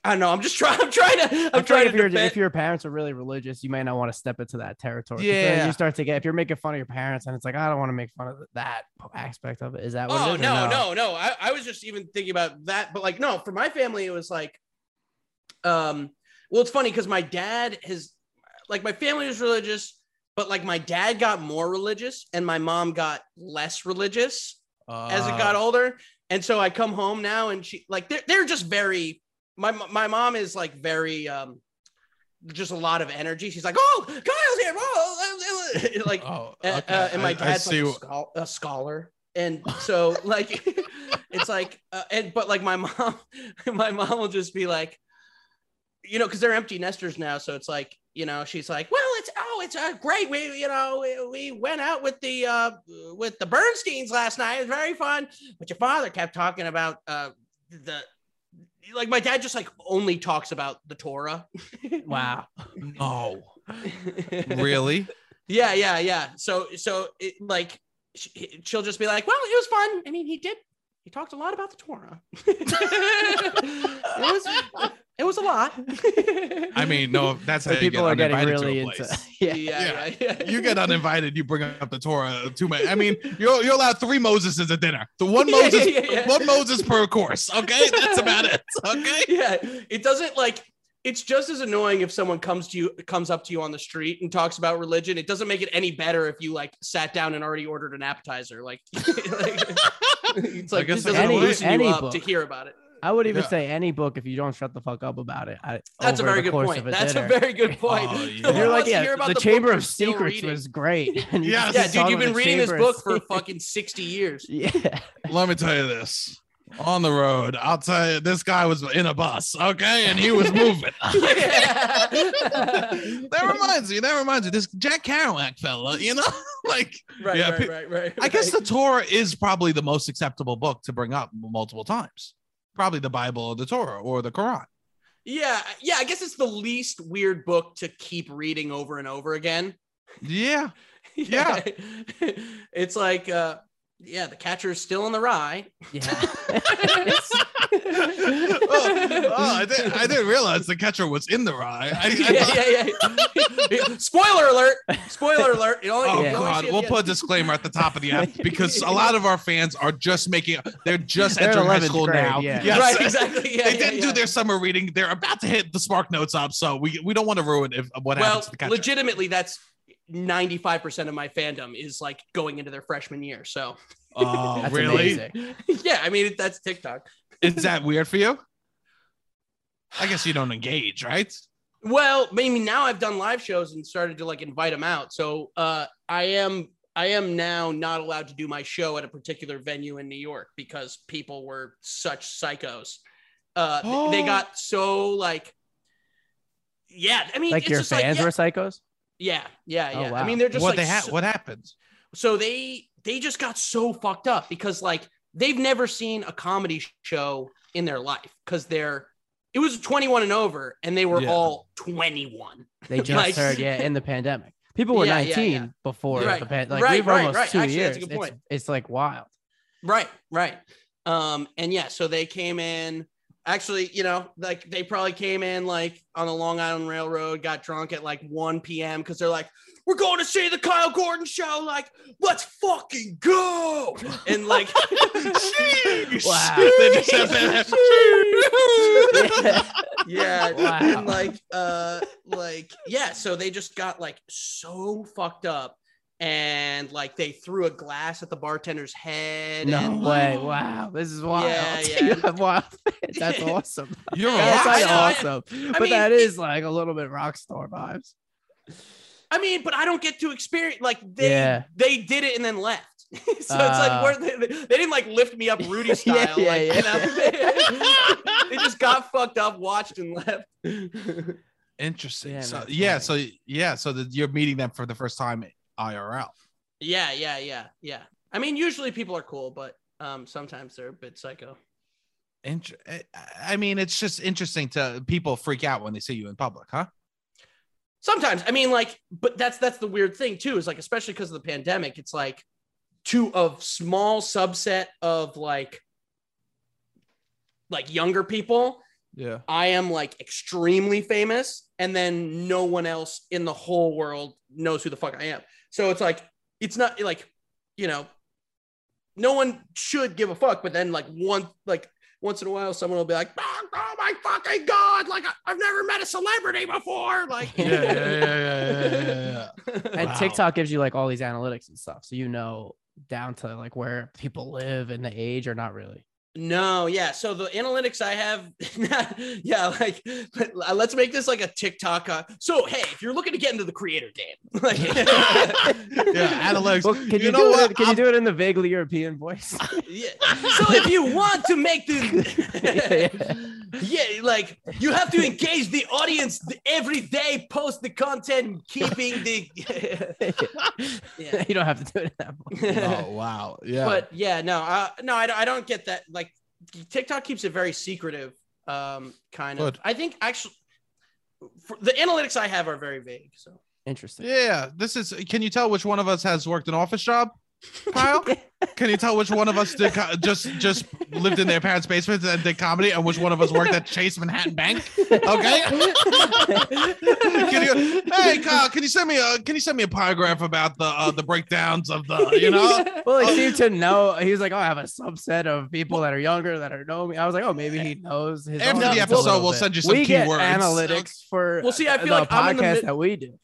Speaker 3: I don't know. I'm just trying. I'm trying to. I'm
Speaker 2: I feel like
Speaker 3: trying
Speaker 2: if
Speaker 3: to.
Speaker 2: your if your parents are really religious, you might not want to step into that territory.
Speaker 1: Yeah.
Speaker 2: you start to get if you're making fun of your parents, and it's like I don't want to make fun of that aspect of it. Is that what?
Speaker 3: Oh
Speaker 2: it is, or
Speaker 3: no, no, no. I, I was just even thinking about that, but like no, for my family, it was like, um, well, it's funny because my dad has, like, my family was religious, but like my dad got more religious and my mom got less religious as it got
Speaker 1: Uh,
Speaker 3: older. And so I come home now and she like they're they're just very my my mom is like very um just a lot of energy. She's like, oh, Kyle's here. Oh, like
Speaker 1: Oh,
Speaker 3: uh,
Speaker 1: okay.
Speaker 3: uh, and my dad's like a, schol- a scholar and so like it's like uh, and but like my mom my mom will just be like you know because they're empty nesters now so it's like you know she's like well it's oh it's uh, great we you know we, we went out with the uh with the bernsteins last night it was very fun but your father kept talking about uh the like my dad just like only talks about the torah
Speaker 2: Wow.
Speaker 1: No, really?
Speaker 3: Yeah, yeah, yeah. So, so it, like, she, she'll just be like, "Well, it was fun. I mean, he did. He talked a lot about the Torah. it was, it was a lot.
Speaker 1: I mean, no, that's how
Speaker 2: So
Speaker 1: you
Speaker 2: people
Speaker 1: get
Speaker 2: are getting really
Speaker 1: to a
Speaker 2: into.
Speaker 1: place.
Speaker 2: Yeah.
Speaker 3: yeah, yeah, yeah.
Speaker 1: You get uninvited, you bring up the Torah too much. I mean, you're you're allowed three Moseses at dinner. The one Moses,
Speaker 3: yeah, yeah.
Speaker 1: one Moses per course. Okay, that's about it. Okay.
Speaker 3: yeah. It doesn't like. It's just as annoying if someone comes to you, comes up to you on the street and talks about religion. It doesn't make it any better if you like sat down and already ordered an appetizer. Like, like it's like
Speaker 1: guess
Speaker 3: this doesn't
Speaker 1: gotta
Speaker 3: loosen you up
Speaker 2: book.
Speaker 3: to hear about it.
Speaker 2: I would even
Speaker 1: Yeah.
Speaker 2: say any book if you don't shut the fuck up about it. I,
Speaker 3: That's a very good
Speaker 2: oh,
Speaker 3: point. That's
Speaker 2: dinner.
Speaker 3: a very good point.
Speaker 1: Oh, yeah.
Speaker 2: You're like, yeah,
Speaker 3: hear about
Speaker 2: the, Chamber of Secrets
Speaker 3: reading.
Speaker 2: was great. And
Speaker 1: Yes.
Speaker 3: Yeah, dude, you've been reading this
Speaker 2: Chamber of
Speaker 3: book for fucking 60 years.
Speaker 2: Yeah.
Speaker 1: Let me tell you this. On the road, I'll tell you, this guy was in a bus, okay, and he was moving. that reminds me. That reminds me. This Jack Kerouac fella, you know, like
Speaker 3: right,
Speaker 1: Yeah,
Speaker 3: right,
Speaker 1: pe-
Speaker 3: right, right.
Speaker 1: I guess the Torah is probably the most acceptable book to bring up multiple times. Probably the Bible or the Torah or the Quran.
Speaker 3: yeah, yeah. I guess it's the least weird book to keep reading over and over again.
Speaker 1: Yeah. Yeah.
Speaker 3: it's like, uh, yeah, the catcher is still in the rye.
Speaker 2: Yeah.
Speaker 1: oh, oh, I, did, I didn't realize the catcher was in the rye. I, I
Speaker 3: yeah,
Speaker 1: thought-
Speaker 3: yeah, yeah. Spoiler alert! Spoiler alert! You only,
Speaker 1: Oh
Speaker 3: you only
Speaker 1: God, we'll put a disclaimer at the top of the app because a lot of our fans are just making they're just
Speaker 2: They're in
Speaker 1: entering high school
Speaker 2: grade,
Speaker 1: now.
Speaker 2: yeah.
Speaker 1: Yes.
Speaker 3: Right, exactly. Yeah,
Speaker 1: they
Speaker 3: yeah,
Speaker 1: didn't
Speaker 3: yeah.
Speaker 1: do their summer reading. They're about to hit the Spark Notes up, so we we don't want to ruin if what
Speaker 3: well,
Speaker 1: happens to the catcher.
Speaker 3: legitimately, that's 95% of my fandom is like going into their freshman year. So,
Speaker 1: oh,
Speaker 2: That's
Speaker 1: really?
Speaker 2: amazing.
Speaker 3: yeah, I mean, that's TikTok.
Speaker 1: Is that weird for you? I guess you don't engage, right?
Speaker 3: Well, maybe now I've done live shows and started to like invite them out. So, uh, I am. I am now not allowed to do my show at a particular venue in New York because people were such psychos. Uh, th- they
Speaker 1: Oh.
Speaker 3: got so like, yeah. I mean,
Speaker 2: like
Speaker 3: it's
Speaker 2: your
Speaker 3: just
Speaker 2: fans
Speaker 3: like, yeah,
Speaker 2: were psychos.
Speaker 3: yeah, yeah,
Speaker 2: Oh,
Speaker 3: yeah. I mean, they're just
Speaker 1: what
Speaker 3: like
Speaker 1: they ha-
Speaker 3: so-
Speaker 1: what happens?
Speaker 3: so they they just got so fucked up because like they've never seen a comedy show in their life because they're it was 21 and over and they were
Speaker 1: Yeah.
Speaker 3: all 21
Speaker 2: They just
Speaker 3: Like-
Speaker 2: heard, yeah, in the pandemic. People were
Speaker 3: Yeah, yeah,
Speaker 2: 19
Speaker 3: yeah.
Speaker 2: before
Speaker 3: Right.
Speaker 2: the pandemic. Like
Speaker 3: Right,
Speaker 2: we've
Speaker 3: right,
Speaker 2: almost two
Speaker 3: Actually,
Speaker 2: years.
Speaker 3: that's a good
Speaker 2: It's, it's like wild.
Speaker 3: right right um and yeah so they came in actually you know like they probably came in like on the long island railroad got drunk at like 1 p.m because they're like we're going to see the kyle gordon show like let's fucking go and like
Speaker 1: Sheesh.
Speaker 2: Wow.
Speaker 1: They just
Speaker 3: yeah
Speaker 2: Wow.
Speaker 3: and like uh like yeah so they just got like so fucked up and like they threw a glass at the bartender's head
Speaker 2: no
Speaker 3: and,
Speaker 2: way. Wow. This is wild.
Speaker 3: Yeah,
Speaker 2: You
Speaker 3: yeah.
Speaker 2: have wild. That's awesome.
Speaker 1: You're
Speaker 3: Yeah,
Speaker 2: That's
Speaker 3: I
Speaker 2: like
Speaker 3: know, I-
Speaker 2: awesome. but
Speaker 3: mean,
Speaker 2: that
Speaker 3: it-
Speaker 2: is like a little bit rock star vibes.
Speaker 3: I mean but i don't get to experience like they
Speaker 2: Yeah.
Speaker 3: they did it and then left so it's like
Speaker 2: Uh.
Speaker 3: where they, they didn't like lift me up rudy
Speaker 2: Yeah,
Speaker 3: style
Speaker 2: yeah,
Speaker 3: like
Speaker 2: yeah.
Speaker 3: you know they just got fucked up watched and left
Speaker 1: Interesting.
Speaker 2: Yeah,
Speaker 1: so
Speaker 2: that's
Speaker 1: yeah,
Speaker 2: funny.
Speaker 1: so yeah, so that you're meeting them for the first time IRL.
Speaker 3: yeah yeah yeah yeah i mean usually people are cool but um sometimes they're a bit psycho
Speaker 1: Inter- I- I mean, it's just interesting to people freak out when they see you in public, huh?
Speaker 3: Sometimes i mean like but that's that's the weird thing too is like especially because of the pandemic it's like to a small subset of like like younger people
Speaker 1: Yeah.
Speaker 3: I am like extremely famous, and then no one else in the whole world knows who the fuck I am. So it's like it's not like you know, no one should give a fuck. But then like one like once in a while, someone will be like, "Oh, oh my fucking god! Like I- I've never met a celebrity before." Like
Speaker 1: Yeah, yeah, yeah, yeah, yeah, yeah, yeah.
Speaker 2: And
Speaker 1: Wow.
Speaker 2: TikTok gives you like all these analytics and stuff, so you know down to like where people live and the age or not really.
Speaker 3: No, yeah. So the analytics I have, yeah, like but uh, let's make this like a TikTok. Uh, so hey, if you're looking to get into the creator game, like,
Speaker 1: Yeah, analytics.
Speaker 2: Well, can you,
Speaker 1: You know
Speaker 2: do
Speaker 1: what?
Speaker 2: it? Can
Speaker 1: I'm-
Speaker 2: you do it in the vaguely European voice?
Speaker 3: yeah. So if you want to make
Speaker 2: Yeah,
Speaker 3: the, yeah, like you have to engage the audience every day, post the content, keeping the, yeah.
Speaker 2: you don't have to do it in that voice.
Speaker 1: Oh wow. Yeah.
Speaker 3: But yeah, no, uh, no, I, I don't get that. Like TikTok keeps it very secretive, um, kind of.
Speaker 1: Good.
Speaker 3: I think actually, for, the analytics I have are very vague. So
Speaker 2: Interesting.
Speaker 1: yeah, this is. Can you tell which one of us has worked an office job, Kyle? Can you tell which one of us did co- just just lived in their parents' basement and did comedy, and which one of us worked at Chase Manhattan Bank? Okay. can you, hey Kyle, can you send me a can you send me a paragraph about the uh, the breakdowns of the you know?
Speaker 2: Well, he seemed to know. He was like, "Oh, I have a subset of people that are younger that are know me." I was like, "Oh, maybe he knows his."
Speaker 1: After
Speaker 2: audience
Speaker 1: the episode, we'll
Speaker 2: bit."
Speaker 1: send you some
Speaker 2: we get
Speaker 1: keywords.
Speaker 2: analytics for.
Speaker 3: Well, see, I feel
Speaker 2: the
Speaker 3: like I'm in the
Speaker 2: podcast
Speaker 3: mid-
Speaker 2: that we do.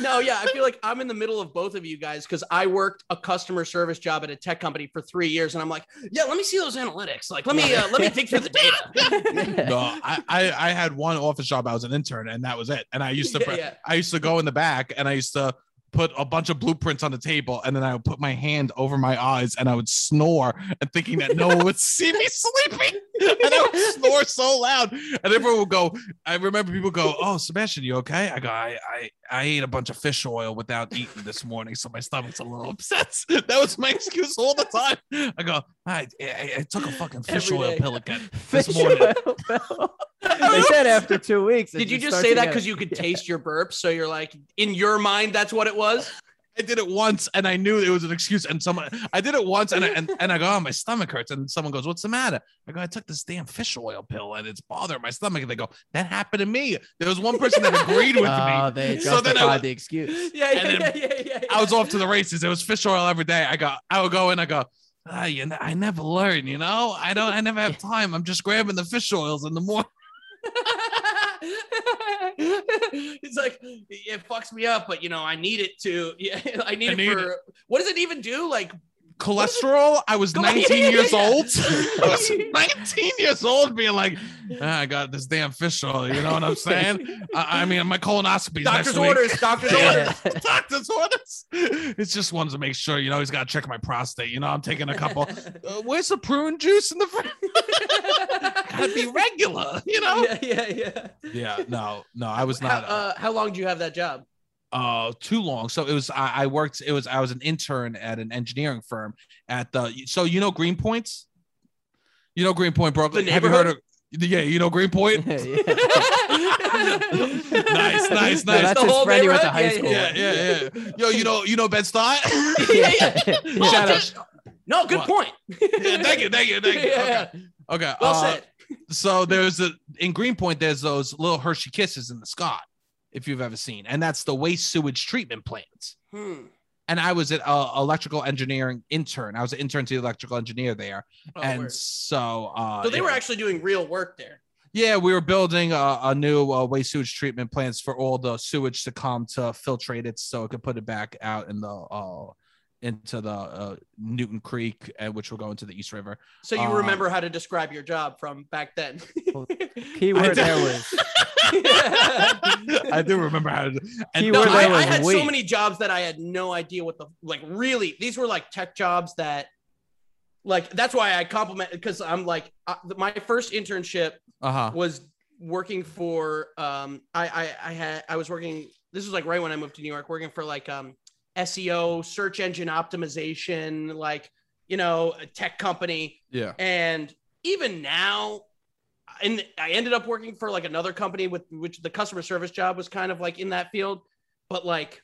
Speaker 3: No, yeah, I feel like I'm in the middle of both of you guys because I worked a customer service job at a tech company for three years, and I'm like, yeah, let me see those analytics. Like, let me uh, let me dig through the data.
Speaker 1: No, I, I I had one office job. I was an intern, and that was it. And I used to
Speaker 3: Yeah, yeah.
Speaker 1: I used to go in the back, and I used to put a bunch of blueprints on the table, and then I would put my hand over my eyes, and I would snore, and thinking that no one would see me sleeping, and I would snore so loud, and everyone would go. I remember people go, "Oh, Sebastian, you okay?" I go, "I I I ate a bunch of fish oil without eating this morning, so my stomach's a little upset." That was my excuse all the time. I go, "I I, I took a fucking fish
Speaker 3: Every
Speaker 1: oil
Speaker 3: day.
Speaker 1: pill again this morning."
Speaker 2: they said after two weeks.
Speaker 3: Did you just say that because you could
Speaker 2: Yeah.
Speaker 3: taste your burps? So you're like, in your mind, that's what it was.
Speaker 1: I did it once and I knew it was an excuse. And someone, I did it once and I, and, and I go, oh, my stomach hurts. And someone goes, what's the matter? I go, I took this damn fish oil pill and it's bothering my stomach. And they go, that happened to me. There was one person that agreed with
Speaker 2: Oh,
Speaker 1: me.
Speaker 2: they
Speaker 1: So then I
Speaker 2: justified the excuse.
Speaker 3: Yeah,
Speaker 1: And
Speaker 3: yeah, yeah, yeah, yeah.
Speaker 1: I was off to the races. It was fish oil every day. I go, I would go in, I go, ah, you know, I never learn, you know, I don't, I never have time. I'm just grabbing the fish oils in the morning.
Speaker 3: it's like it fucks me up, but you know, I need it to. Yeah, I need
Speaker 1: I
Speaker 3: it
Speaker 1: need
Speaker 3: for. What does it even do? Like,
Speaker 1: Cholesterol. I was 19
Speaker 3: yeah, yeah,
Speaker 1: years old. I was 19 years old, being like, ah, I got this damn fish oil. You know what I'm saying? I, I mean, my colonoscopy.
Speaker 3: doctor's orders, doctor's orders.
Speaker 1: doctor's orders. It's just wanted to make sure, you know, he's got to check my prostate. You know, I'm taking a couple. Uh, where's the prune juice in the fridge? Gotta be regular, you know?
Speaker 3: yeah, yeah, yeah.
Speaker 1: Yeah, no, no, I was
Speaker 3: How,
Speaker 1: not
Speaker 3: uh, how long do you have that job?
Speaker 1: Uh too long. So it was I, I worked. It was I was an intern at an engineering firm at the. So you know Greenpoints. You know Greenpoint, Brooklyn.
Speaker 3: The
Speaker 1: Have you heard of? Yeah, you know Greenpoint.
Speaker 2: Yeah.
Speaker 1: nice, nice,
Speaker 2: No,
Speaker 1: nice.
Speaker 2: that's
Speaker 3: The
Speaker 2: his
Speaker 3: whole
Speaker 2: friend he went to high
Speaker 3: Yeah,
Speaker 2: school.
Speaker 1: Yeah, yeah, yeah. Yo, you know, you know Ben Stott.
Speaker 3: yeah, yeah. Oh,
Speaker 2: Shout out.
Speaker 3: No, good
Speaker 1: What?
Speaker 3: point.
Speaker 1: yeah, thank you, thank you, thank you.
Speaker 3: Yeah.
Speaker 1: Okay, okay.
Speaker 3: Well
Speaker 1: uh,
Speaker 3: said.
Speaker 1: so there's a in Greenpoint, there's those little Hershey Kisses in the sky, if you've ever seen, and that's the waste sewage treatment plants.
Speaker 3: Hmm.
Speaker 1: And I was an uh, electrical engineering intern. I was an intern to the electrical engineer there,
Speaker 3: Oh,
Speaker 1: and
Speaker 3: word.
Speaker 1: so uh,
Speaker 3: so they
Speaker 1: yeah.
Speaker 3: were actually doing real work there.
Speaker 1: yeah, we were building a, a new uh, waste sewage treatment plants for all the sewage to come to filtrate it, so it could put it back out in the uh, into the uh, Newtown Creek, uh, which will go into the East River.
Speaker 3: So you
Speaker 1: Um,
Speaker 3: remember how to describe your job from back then.
Speaker 2: Key
Speaker 1: I
Speaker 2: there was
Speaker 1: I do remember how to. And
Speaker 2: Keyword
Speaker 3: no, I, I
Speaker 2: was
Speaker 3: had so many jobs that I had no idea what the like really these were like tech jobs that like that's why I compliment because I'm like uh, my first internship
Speaker 1: uh huh.
Speaker 3: was working for um I, I I had I was working this was like right when I moved to New York working for like um SEO search engine optimization like you know a tech company
Speaker 1: Yeah.
Speaker 3: and even now and i ended up working for like another company with which the customer service job was kind of like in that field but like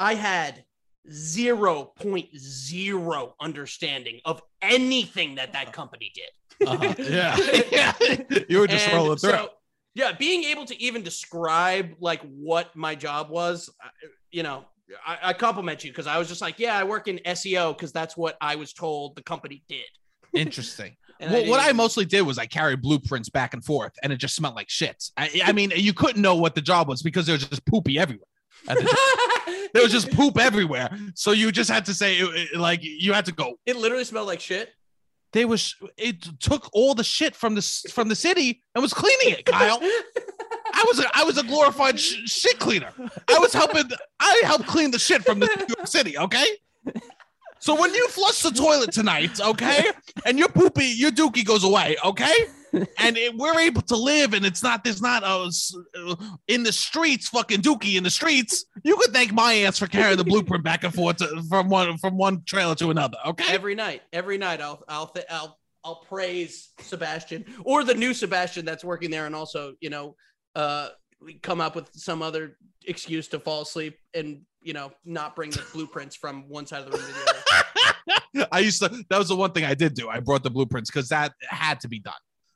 Speaker 3: i had 0.0 understanding of anything that that company did
Speaker 1: Uh-huh. Yeah. yeah. You were just
Speaker 3: And
Speaker 1: rolling through.
Speaker 3: so yeah, being able to even describe like what my job was, you know, I, I compliment you because I was just like, yeah, I work in SEO because that's what I was told the company did.
Speaker 1: Interesting. Well, what I mostly did was I carried blueprints back and forth, and it just smelled like shit. I, I mean, you couldn't know what the job was because there was just poopy everywhere. the there was just poop everywhere, so you just had to say it- like you had to go.
Speaker 3: it literally smelled like shit.
Speaker 1: They was it took all the shit from the from the city and was cleaning it, Kyle. I was a, I was a glorified sh- shit cleaner. I was helping. I helped clean the shit from the York City. Okay. So when you flush the toilet tonight, okay, and your poopy, your dookie goes away, okay, and it, we're able to live, and it's not there's not a in the streets, fucking dookie in the streets. You could thank my ass for carrying the blueprint back and forth to, from one from one trailer to another. Okay.
Speaker 3: every night, every night, I'll I'll I'll I'll praise Sebastian or the new Sebastian that's working there, and also you know, uh, come up with some other excuse to fall asleep and you know not bring the blueprints from one side of the room to the other.
Speaker 1: I used to. That was the one thing I did do. I brought the blueprints because that had to be done.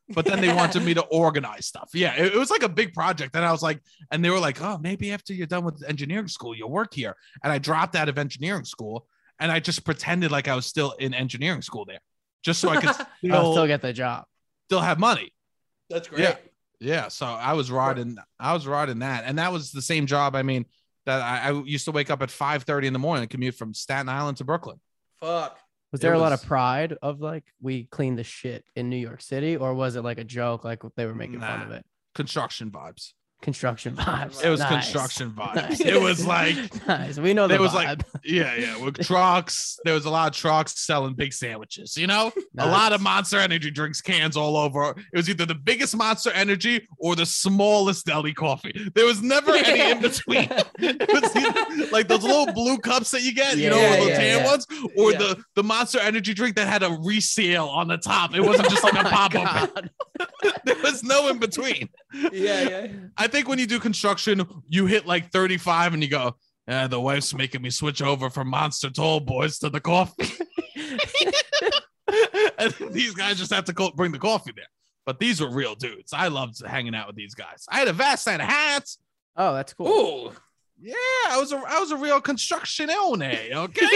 Speaker 1: But then they wanted me to organize stuff. Yeah, it, it was like a big project, and I was like, and they were like, "Oh, maybe after you're done with engineering school, you'll work here." And I dropped out of engineering school, and I just pretended like I was still in engineering school there, just so I could still,
Speaker 2: still get the job.
Speaker 1: still have money.
Speaker 3: That's great.
Speaker 1: Yeah. Yeah, so I was riding, I was riding that, and that was the same job. I mean, that I, I used to wake up at five thirty in the morning and commute from Staten Island to Brooklyn.
Speaker 3: Fuck.
Speaker 2: Was
Speaker 1: It
Speaker 2: there a lot of pride of like we cleaned the shit in New York City, or was it like a joke, like they were making fun of it?
Speaker 1: Construction vibes.
Speaker 2: Construction vibes.
Speaker 1: It was
Speaker 2: Nice.
Speaker 1: construction vibes.
Speaker 2: Nice.
Speaker 1: It was like
Speaker 2: nice. We know
Speaker 1: There
Speaker 2: the
Speaker 1: was, like. Yeah, yeah. With trucks, there was a lot of trucks selling big sandwiches, you know? A lot of monster energy drinks cans all over. It was either the biggest monster energy or the smallest deli coffee. There was never any in between. Either, like those little blue cups that you get, you know,
Speaker 2: Yeah,
Speaker 1: little
Speaker 2: yeah,
Speaker 1: tan
Speaker 2: yeah.
Speaker 1: ones, or
Speaker 3: Yeah.
Speaker 1: the, the monster energy drink that had a resale on the top. It wasn't just like
Speaker 2: Oh
Speaker 1: a pop up. There was no in between.
Speaker 3: Yeah, yeah.
Speaker 1: I think when you do construction, you hit like 35 and you go, yeah, the wife's making me switch over from Monster Tall Boys to the coffee. and these guys just have to go bring the coffee there. But these were real dudes. I loved hanging out with these guys. I had a vest and a hat.
Speaker 2: Oh, that's cool.
Speaker 3: Ooh.
Speaker 1: Yeah, I was a I was a real construction owner. Okay.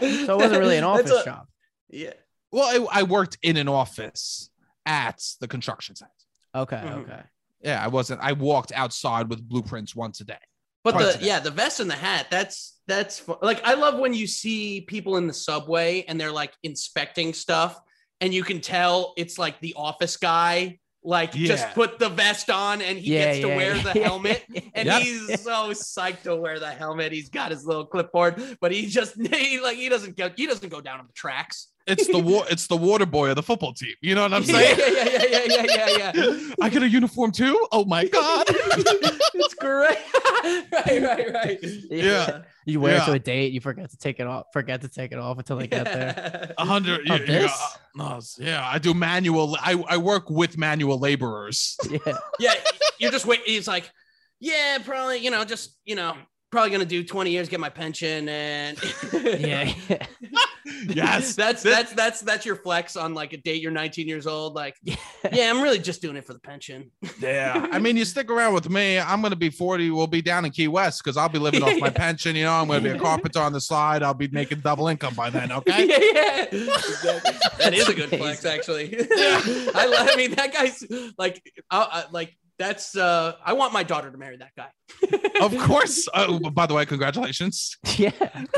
Speaker 2: So it wasn't really an office
Speaker 3: a-
Speaker 2: job.
Speaker 3: Yeah.
Speaker 1: well, I, I worked in an office at the construction site.
Speaker 2: Okay,
Speaker 3: Mhm.
Speaker 2: okay.
Speaker 1: Yeah, I wasn't. I walked outside with blueprints once a day.
Speaker 3: But the yeah, the vest and the hat, that's that's fu- like I love when you see people in the subway and they're like inspecting stuff and you can tell it's like the office guy like just put the vest on and he
Speaker 2: Yeah,
Speaker 3: gets to
Speaker 2: yeah,
Speaker 3: wear
Speaker 2: yeah.
Speaker 3: the helmet and
Speaker 1: Yep.
Speaker 3: he's so psyched to wear the helmet. He's got his little clipboard, but he just he, like he doesn't go he doesn't go down on the tracks.
Speaker 1: It's the war. It's the water boy of the football team. You know what I'm
Speaker 3: yeah,
Speaker 1: saying?
Speaker 3: yeah, yeah, yeah, yeah, yeah, yeah.
Speaker 1: I get a uniform too. Oh my god.
Speaker 3: it's great. right, right, right.
Speaker 1: Yeah.
Speaker 2: You wear it to a date, you forget to take it off, forget to take it off until they get there.
Speaker 1: A hundred.
Speaker 2: Oh,
Speaker 1: yeah, yeah,
Speaker 2: this?
Speaker 1: uh, yeah, I do manual. I, I work with manual laborers.
Speaker 2: Yeah.
Speaker 3: yeah, you're just wait. It's like, yeah, probably, you know, just you know, probably gonna do 20 years, get my pension, and
Speaker 2: Yeah. yeah.
Speaker 1: Yes,
Speaker 3: that's that's that's that's your flex on like a date. You're 19 years old, like, yeah, I'm really just doing it for the pension.
Speaker 1: Yeah, I mean, you stick around with me. I'm gonna be 40. We'll be down in Key West because I'll be living off my pension. You know, I'm gonna be a carpenter on the side. I'll be making double income by then. Okay.
Speaker 3: yeah, exactly. that is a good flex, actually. I, I mean, that guy's like, I, I, like that's. uh I want my daughter to marry that guy.
Speaker 1: Of course. Oh, by the way, congratulations.
Speaker 2: yeah.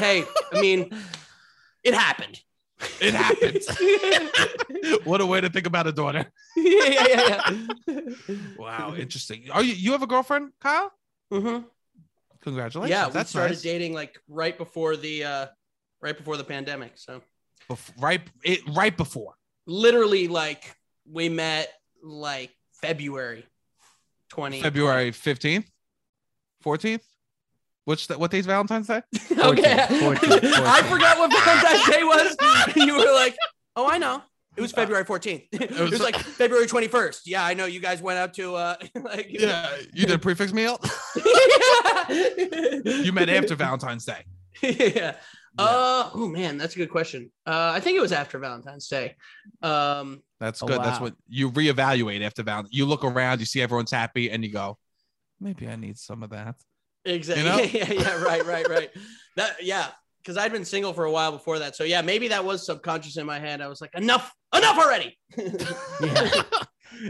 Speaker 3: hey, I mean, it happened.
Speaker 1: It happened. what a way to think about a daughter.
Speaker 3: yeah, yeah, yeah. yeah.
Speaker 1: Wow, interesting. Are you you have a girlfriend, Kyle?
Speaker 3: Mm Mhm.
Speaker 1: Congratulations.
Speaker 3: Yeah, we
Speaker 1: that's
Speaker 3: started
Speaker 1: nice.
Speaker 3: dating like right before the uh right before the pandemic. So
Speaker 1: Bef- right it right before.
Speaker 3: literally like we met like February 20
Speaker 1: February 15th, 14th. Which what day's Valentine's Day?
Speaker 3: okay.
Speaker 2: 14, 14,
Speaker 3: I forgot what Valentine's Day was. You were like, "Oh, I know." It was February 14th. It was,
Speaker 1: was-
Speaker 3: like February 21st. Yeah, I know you guys went out to uh like
Speaker 1: Yeah, you did a prefix meal. you met after Valentine's Day.
Speaker 3: yeah. Uh oh man, that's a good question. Uh I think it was after Valentine's Day. Um
Speaker 1: That's
Speaker 2: Oh,
Speaker 1: good. That's what you reevaluate after. You look around, you see everyone's happy, and you go, maybe I need some of that.
Speaker 3: Exactly.
Speaker 1: You know?
Speaker 3: yeah, yeah, right, right, right. That yeah, because I'd been single for a while before that. So yeah, maybe that was subconscious in my head. I was like, enough, enough already.
Speaker 2: Yeah.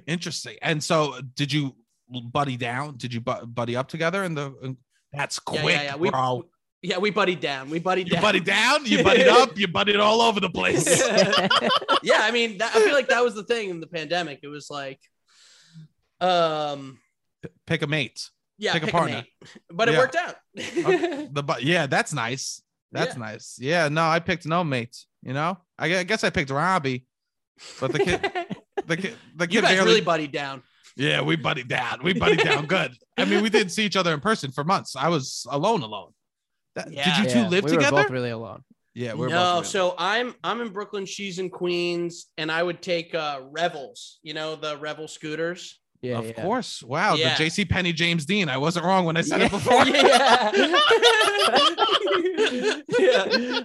Speaker 1: Interesting. And so, did you buddy down? Did you buddy up together? And the that's
Speaker 3: Yeah,
Speaker 1: quick,
Speaker 3: yeah, yeah. We-
Speaker 1: bro.
Speaker 3: Yeah, we buddied down. We buddied
Speaker 1: You
Speaker 3: down.
Speaker 1: buddy down, you buddied up, you buddied all over the place.
Speaker 3: yeah, I mean, that, I feel like that was the thing in the pandemic. It was like, um,
Speaker 1: Pick a mate.
Speaker 3: yeah,
Speaker 1: Pick a
Speaker 3: pick
Speaker 1: partner.
Speaker 3: mate. but it
Speaker 1: Yeah.
Speaker 3: worked out.
Speaker 1: The bu- yeah, that's nice. That's
Speaker 3: Yeah.
Speaker 1: nice. Yeah, no, I picked no mate. You know, I, I guess I picked Robbie, but the kid, the kid, the kid
Speaker 3: you guys
Speaker 1: barely.
Speaker 3: really buddied down.
Speaker 1: yeah, we buddied down. We buddied down good. I mean, we didn't see each other in person for months. I was alone, alone. That,
Speaker 3: Yeah.
Speaker 1: Did you two
Speaker 2: Yeah,
Speaker 1: live
Speaker 2: we
Speaker 1: together?
Speaker 2: Were both really alone.
Speaker 1: yeah, we're
Speaker 3: no,
Speaker 1: both.
Speaker 3: so I'm I'm in Brooklyn. She's in Queens, and I would take uh Revels. You know the Revel scooters.
Speaker 2: Yeah,
Speaker 1: of
Speaker 2: yeah.
Speaker 1: course. Wow,
Speaker 3: Yeah.
Speaker 1: the J.C. Penney James Dean. I wasn't wrong when I said
Speaker 2: Yeah.
Speaker 1: it before.
Speaker 3: yeah. yeah.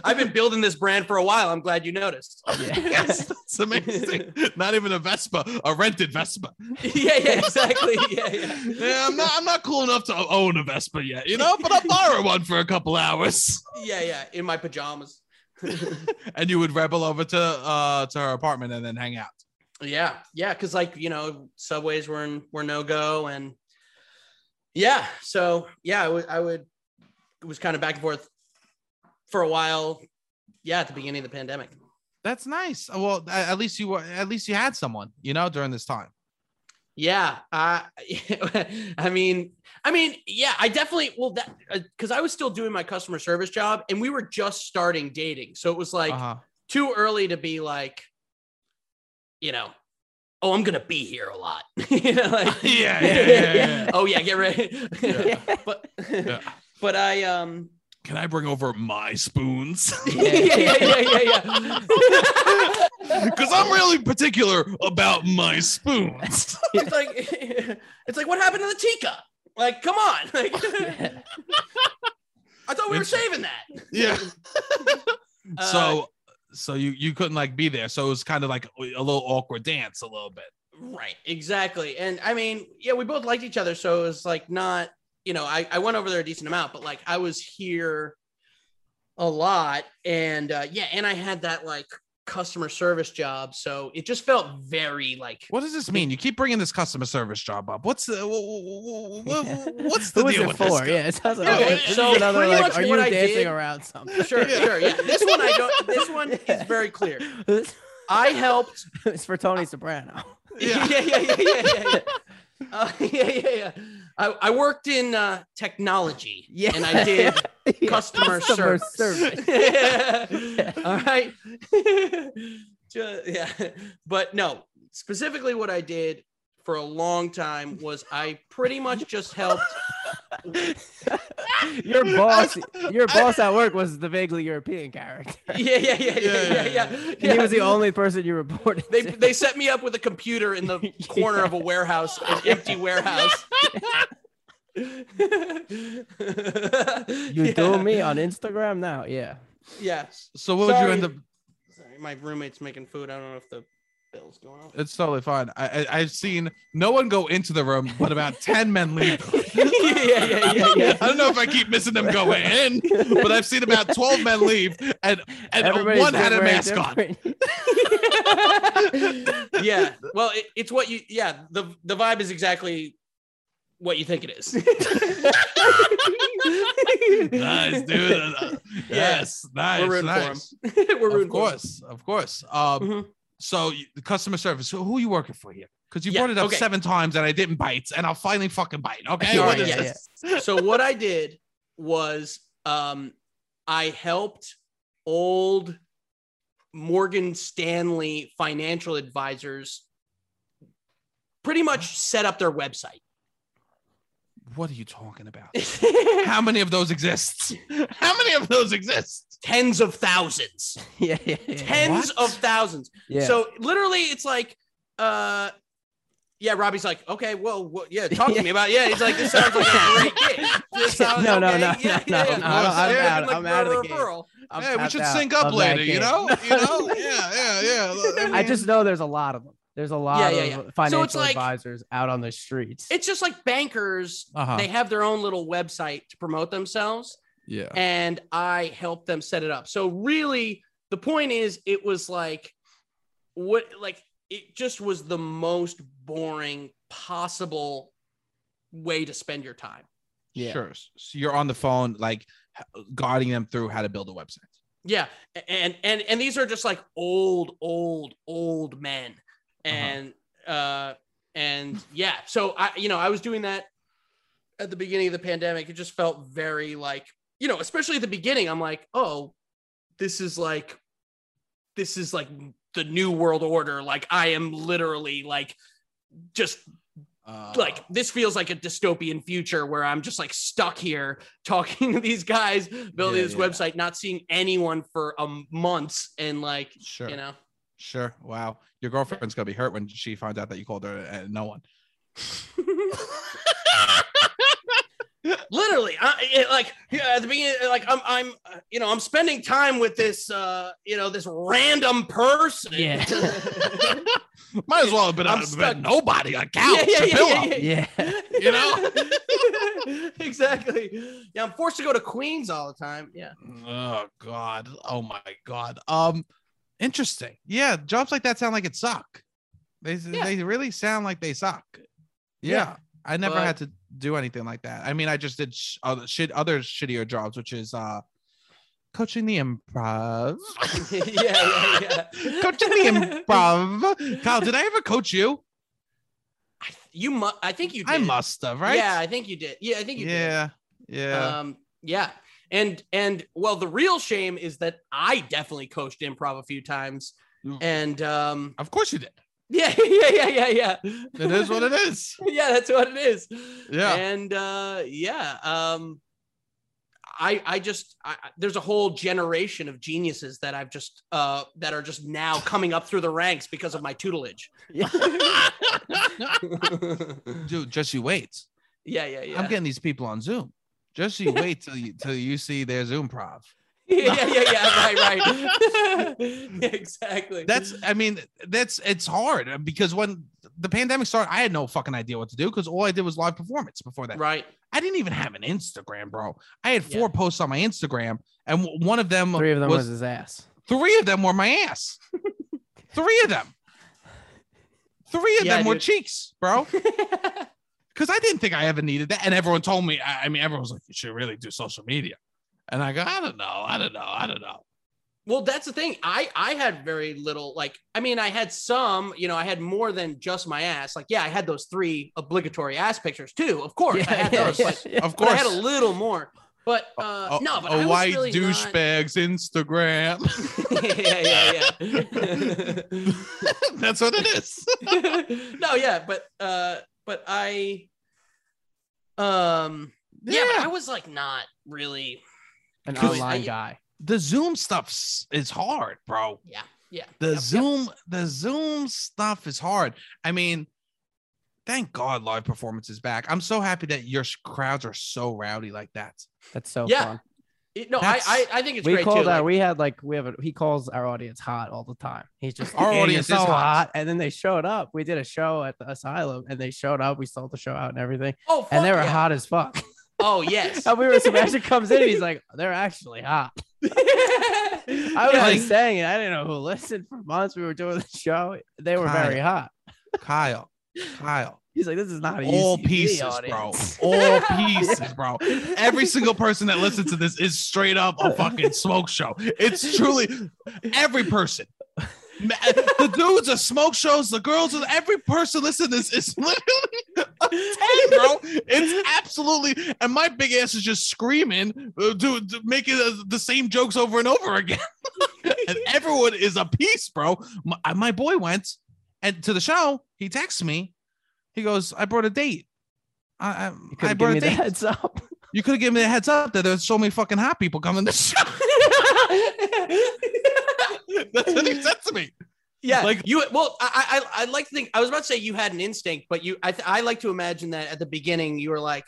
Speaker 3: I've been building this brand for a while. I'm glad you noticed.
Speaker 1: yes, that's amazing. Not even a Vespa, a rented Vespa.
Speaker 3: yeah, yeah, exactly. Yeah, yeah.
Speaker 1: Yeah, I'm not. I'm not cool enough to own a Vespa yet, you know. But I'll borrow one for a couple hours.
Speaker 3: Yeah, yeah. In my pajamas.
Speaker 1: And you would rebel over to uh to her apartment and then hang out.
Speaker 3: Yeah, yeah, because like you know, subways were in, were no go, and yeah, so yeah, I would I would it was kind of back and forth for a while. Yeah, at the beginning of the pandemic.
Speaker 1: That's nice. Well, at least you were. At least you had someone, you know, during this time.
Speaker 3: Yeah, uh, I mean, I mean, yeah, I definitely well that because I was still doing my customer service job, and we were just starting dating, so it was like
Speaker 1: Uh-huh.
Speaker 3: too early to be like, you know, oh, I'm gonna be here a lot. you know, like,
Speaker 1: Yeah, yeah, yeah, yeah.
Speaker 3: oh yeah, get ready.
Speaker 1: Yeah.
Speaker 3: but
Speaker 1: Yeah.
Speaker 3: but I um
Speaker 1: Can I bring over my spoons?
Speaker 3: yeah yeah yeah yeah yeah.
Speaker 1: Because I'm really particular about my spoons.
Speaker 3: it's like it's like what happened to the Tika? Like, come on. Like, I thought we were saving that.
Speaker 1: Yeah.
Speaker 3: Uh,
Speaker 1: so, so you you couldn't like be there. So it was kind of like a little awkward dance, a little bit.
Speaker 3: Right, exactly. And I mean, yeah, we both liked each other, so it was like not, you know, I, I went over there a decent amount, but like I was here a lot, and uh, yeah, and I had that like customer service job, so it just felt very like
Speaker 1: What does this mean? You keep bringing this customer service job up. What's the wh- wh- wh- wh- what's the
Speaker 2: Who is
Speaker 1: deal
Speaker 2: it
Speaker 1: with
Speaker 2: for?
Speaker 1: this?
Speaker 2: Yeah, it sounds like
Speaker 3: Okay,
Speaker 2: this is
Speaker 3: so
Speaker 2: another
Speaker 3: pretty
Speaker 2: like,
Speaker 3: much
Speaker 2: are
Speaker 3: what
Speaker 2: you
Speaker 3: I
Speaker 2: dancing
Speaker 3: did-
Speaker 2: around something?
Speaker 3: sure, sure, yeah. This one I don't. This one is very clear. I helped.
Speaker 2: it's for Tony Soprano.
Speaker 3: Yeah, yeah, yeah, yeah, yeah, yeah. yeah. Uh, yeah, yeah, yeah. I, I worked in uh, technology,
Speaker 2: Yeah,
Speaker 3: and I did
Speaker 2: Yeah,
Speaker 3: customer, service. All right. Ju- yeah. But no, specifically what I did for a long time was I pretty much just helped.
Speaker 2: your boss, your boss at work was the vaguely European character.
Speaker 3: Yeah, yeah, yeah, yeah, yeah, yeah.
Speaker 2: And he was the only person you reported.
Speaker 3: They,
Speaker 2: to.
Speaker 3: they set me up with a computer in the corner of a warehouse, an empty warehouse.
Speaker 2: you do me on Instagram now, yeah.
Speaker 3: Yes.
Speaker 1: So what would you end up?
Speaker 3: Sorry, my roommate's making food. I don't know if the bill's going off.
Speaker 1: It's totally fine. I, I I've seen no one go into the room, but about ten men leave.
Speaker 3: yeah, yeah, yeah, yeah.
Speaker 1: I don't know if I keep missing them going in, but I've seen about twelve men leave, and and
Speaker 2: Everybody's
Speaker 1: one had a
Speaker 2: wearing
Speaker 1: mask on.
Speaker 3: yeah. Well, it, it's what you. Yeah. The the vibe is exactly what you think it is.
Speaker 1: Nice, dude. Yes, nice,
Speaker 3: We're rooting
Speaker 1: nice.
Speaker 3: for him. We're rooting
Speaker 1: Of
Speaker 3: for him.
Speaker 1: course, of course. Um,
Speaker 3: Mhm.
Speaker 1: So you- the customer service. So who are you working for here? Because you
Speaker 3: Yeah,
Speaker 1: brought it up
Speaker 3: okay.
Speaker 1: seven times and I didn't bite, and I'll finally fucking bite. Okay,
Speaker 3: All
Speaker 1: what
Speaker 3: right,
Speaker 1: is
Speaker 3: yeah, so what I did was um, I helped old Morgan Stanley financial advisors pretty much set up their website.
Speaker 1: What are you talking about? How many of those exist? How many of those exist?
Speaker 3: Tens of thousands.
Speaker 2: yeah, yeah, yeah.
Speaker 3: Tens
Speaker 1: What?
Speaker 3: of thousands.
Speaker 2: yeah.
Speaker 3: So literally it's like uh yeah, Robbie's like, okay, well, what, yeah, talk to me about. It. Yeah, he's like, this sounds like a great gig. This sounds,
Speaker 2: No, no,
Speaker 3: okay,
Speaker 2: no,
Speaker 3: yeah,
Speaker 2: no,
Speaker 3: yeah,
Speaker 2: no,
Speaker 3: yeah.
Speaker 2: no, I'm
Speaker 3: Yeah,
Speaker 2: out-
Speaker 3: like
Speaker 2: I'm out of the game.
Speaker 3: referral.
Speaker 2: I'm
Speaker 1: yeah, we should
Speaker 2: out
Speaker 1: sync up
Speaker 2: of that
Speaker 1: later. You know, you know, yeah, yeah, yeah.
Speaker 2: I just know there's a lot of them. There's a lot
Speaker 3: Yeah, yeah,
Speaker 2: of
Speaker 3: yeah. So it's
Speaker 2: financial
Speaker 3: like-
Speaker 2: advisors out on the streets.
Speaker 3: It's just like bankers.
Speaker 1: Uh-huh.
Speaker 3: They have their own little website to promote themselves.
Speaker 1: yeah.
Speaker 3: and I helped them set it up. So really, the point is, it was like what like it just was the most boring possible way to spend your time.
Speaker 2: Yeah.
Speaker 1: Sure. So you're on the phone, like guiding them through how to build a website.
Speaker 3: Yeah, and and and these are just like old, old, old men, and uh and yeah. So I, you know, I was doing that at the beginning of the pandemic. It just felt very like, you know, especially at the beginning. I'm like, oh, this is like, this is like the new world order. Like I am literally like, just
Speaker 1: Uh,
Speaker 3: like this feels like a dystopian future where I'm just like stuck here talking to these guys, building
Speaker 1: Yeah,
Speaker 3: this
Speaker 1: yeah.
Speaker 3: website, not seeing anyone for um, months, and like
Speaker 1: sure,
Speaker 3: you know,
Speaker 1: sure. Wow, your girlfriend's gonna be hurt when she finds out that you called her and no one.
Speaker 3: literally, I, it, like yeah, at the beginning, like I'm, I'm, uh, you know, I'm spending time with this, uh, you know, this random person.
Speaker 2: Yeah.
Speaker 1: Might as well have been,
Speaker 3: I'm
Speaker 1: a,
Speaker 3: stuck.
Speaker 1: been nobody, a couch,
Speaker 3: yeah,
Speaker 1: a
Speaker 3: yeah,
Speaker 1: pillow.
Speaker 3: yeah, yeah,
Speaker 2: yeah.
Speaker 1: You know?
Speaker 3: exactly. Yeah, I'm forced to go to Queens all the time. Yeah.
Speaker 1: Oh God. Oh my God. Um, interesting. Yeah, jobs like that sound like it suck. They
Speaker 3: Yeah.
Speaker 1: they really sound like they suck. Yeah.
Speaker 3: Yeah,
Speaker 1: I never
Speaker 3: but-
Speaker 1: had to do anything like that. I mean, I just did sh- other shit, other shittier jobs, which is uh, coaching the improv.
Speaker 3: yeah, yeah, yeah.
Speaker 1: coaching the improv. Kyle, did I ever coach you?
Speaker 3: I, you mu- I think you did.
Speaker 1: I must have, right?
Speaker 3: Yeah, I think you did. Yeah, I think you did.
Speaker 1: Yeah. Yeah.
Speaker 3: Um, yeah. And and well, the real shame is that I definitely coached improv a few times. And um,
Speaker 1: of course you did.
Speaker 3: yeah, yeah, yeah, yeah, yeah.
Speaker 1: It is what it is.
Speaker 3: yeah, that's what it is.
Speaker 1: Yeah.
Speaker 3: And uh, yeah, um, I I just I, I- there's a whole generation of geniuses that I've just uh that are just now coming up through the ranks because of my tutelage.
Speaker 2: Yeah.
Speaker 1: Dude, just you wait.
Speaker 3: yeah, yeah, yeah.
Speaker 1: I'm getting these people on Zoom. Just you wait till you till you see their Zoom prov.
Speaker 3: yeah, yeah, yeah, yeah, right, right. exactly.
Speaker 1: That's I mean, that's it's hard uh, because when the pandemic started, I had no fucking idea what to do because all I did was live performance before that.
Speaker 3: right.
Speaker 1: I didn't even have an Instagram, bro. I had
Speaker 3: Yeah.
Speaker 1: four posts on my Instagram, and one of them
Speaker 2: Three of them
Speaker 1: was,
Speaker 2: was his ass.
Speaker 1: three of them were my ass. three of them. Three of
Speaker 3: Yeah,
Speaker 1: them were cheeks, bro. Because I didn't think I ever needed that, and everyone told me. I, I mean, everyone was like, "You should really do social media," and I go, "I don't know, I don't know, I don't know."
Speaker 3: Well, that's the thing. I I had very little. Like, I mean, I had some. You know, I had more than just my ass. Like, yeah, I had those three obligatory ass pictures too. Of course, I had those. But,
Speaker 1: Of
Speaker 3: but I had a little more. But uh,
Speaker 1: a,
Speaker 3: no, but
Speaker 1: a
Speaker 3: I was
Speaker 1: white
Speaker 3: really not-
Speaker 1: douchebag's Instagram.
Speaker 3: yeah, yeah, yeah.
Speaker 1: That's what it is.
Speaker 3: no, yeah, but uh, but I, um, yeah, but I was like not really.
Speaker 2: an online
Speaker 3: I-
Speaker 2: guy.
Speaker 1: the Zoom stuff is hard, bro.
Speaker 3: Yeah, yeah.
Speaker 1: The
Speaker 3: Yep, yep.
Speaker 1: Zoom, the Zoom stuff is hard. I mean, thank God live performance is back. I'm so happy that your crowds are so rowdy like that.
Speaker 2: That's so
Speaker 3: Yeah.
Speaker 2: fun.
Speaker 3: It- no, I, I I think it's
Speaker 2: we
Speaker 3: great
Speaker 2: called
Speaker 3: too.
Speaker 2: our
Speaker 3: like-
Speaker 2: we had like we have a he calls our audience hot all the time. He's just
Speaker 1: Our
Speaker 2: "Yeah, you're
Speaker 1: audience is
Speaker 2: so
Speaker 1: hot."
Speaker 2: and then they showed up. We did a show at the asylum and they showed up. We sold the show out and everything,
Speaker 3: oh,
Speaker 2: and they were
Speaker 3: yeah.
Speaker 2: hot as fuck.
Speaker 3: Oh yes.
Speaker 2: and we were Sebastian comes in, and he's like, they're actually hot. I was
Speaker 3: Yeah,
Speaker 1: like-
Speaker 2: just saying it. I didn't know who listened for months. We were doing the show. They were
Speaker 1: Kyle.
Speaker 2: very hot.
Speaker 1: Kyle, Kyle,
Speaker 2: He's like, this is not
Speaker 1: all pieces,
Speaker 2: audience.
Speaker 1: bro. All pieces, bro. Every single person that listens to this is straight up a fucking smoke show. It's truly every person. The dudes are smoke shows. The girls are every person listening to this is literally a 10, bro. It's absolutely. And my big ass is just screaming, uh, do- making the same jokes over and over again. and everyone is a piece, bro. My, my boy went and to the show. He texts me. He goes, "I brought a date. I, I, I brought a date.
Speaker 2: heads up.
Speaker 1: You could have given me a heads up that there's so many fucking hot people coming to show." That's what he said to me.
Speaker 3: Yeah,
Speaker 1: Like-
Speaker 3: you. Well, I, I, I like to think I was about to say you had an instinct, but you, I, th- I like to imagine that at the beginning you were like,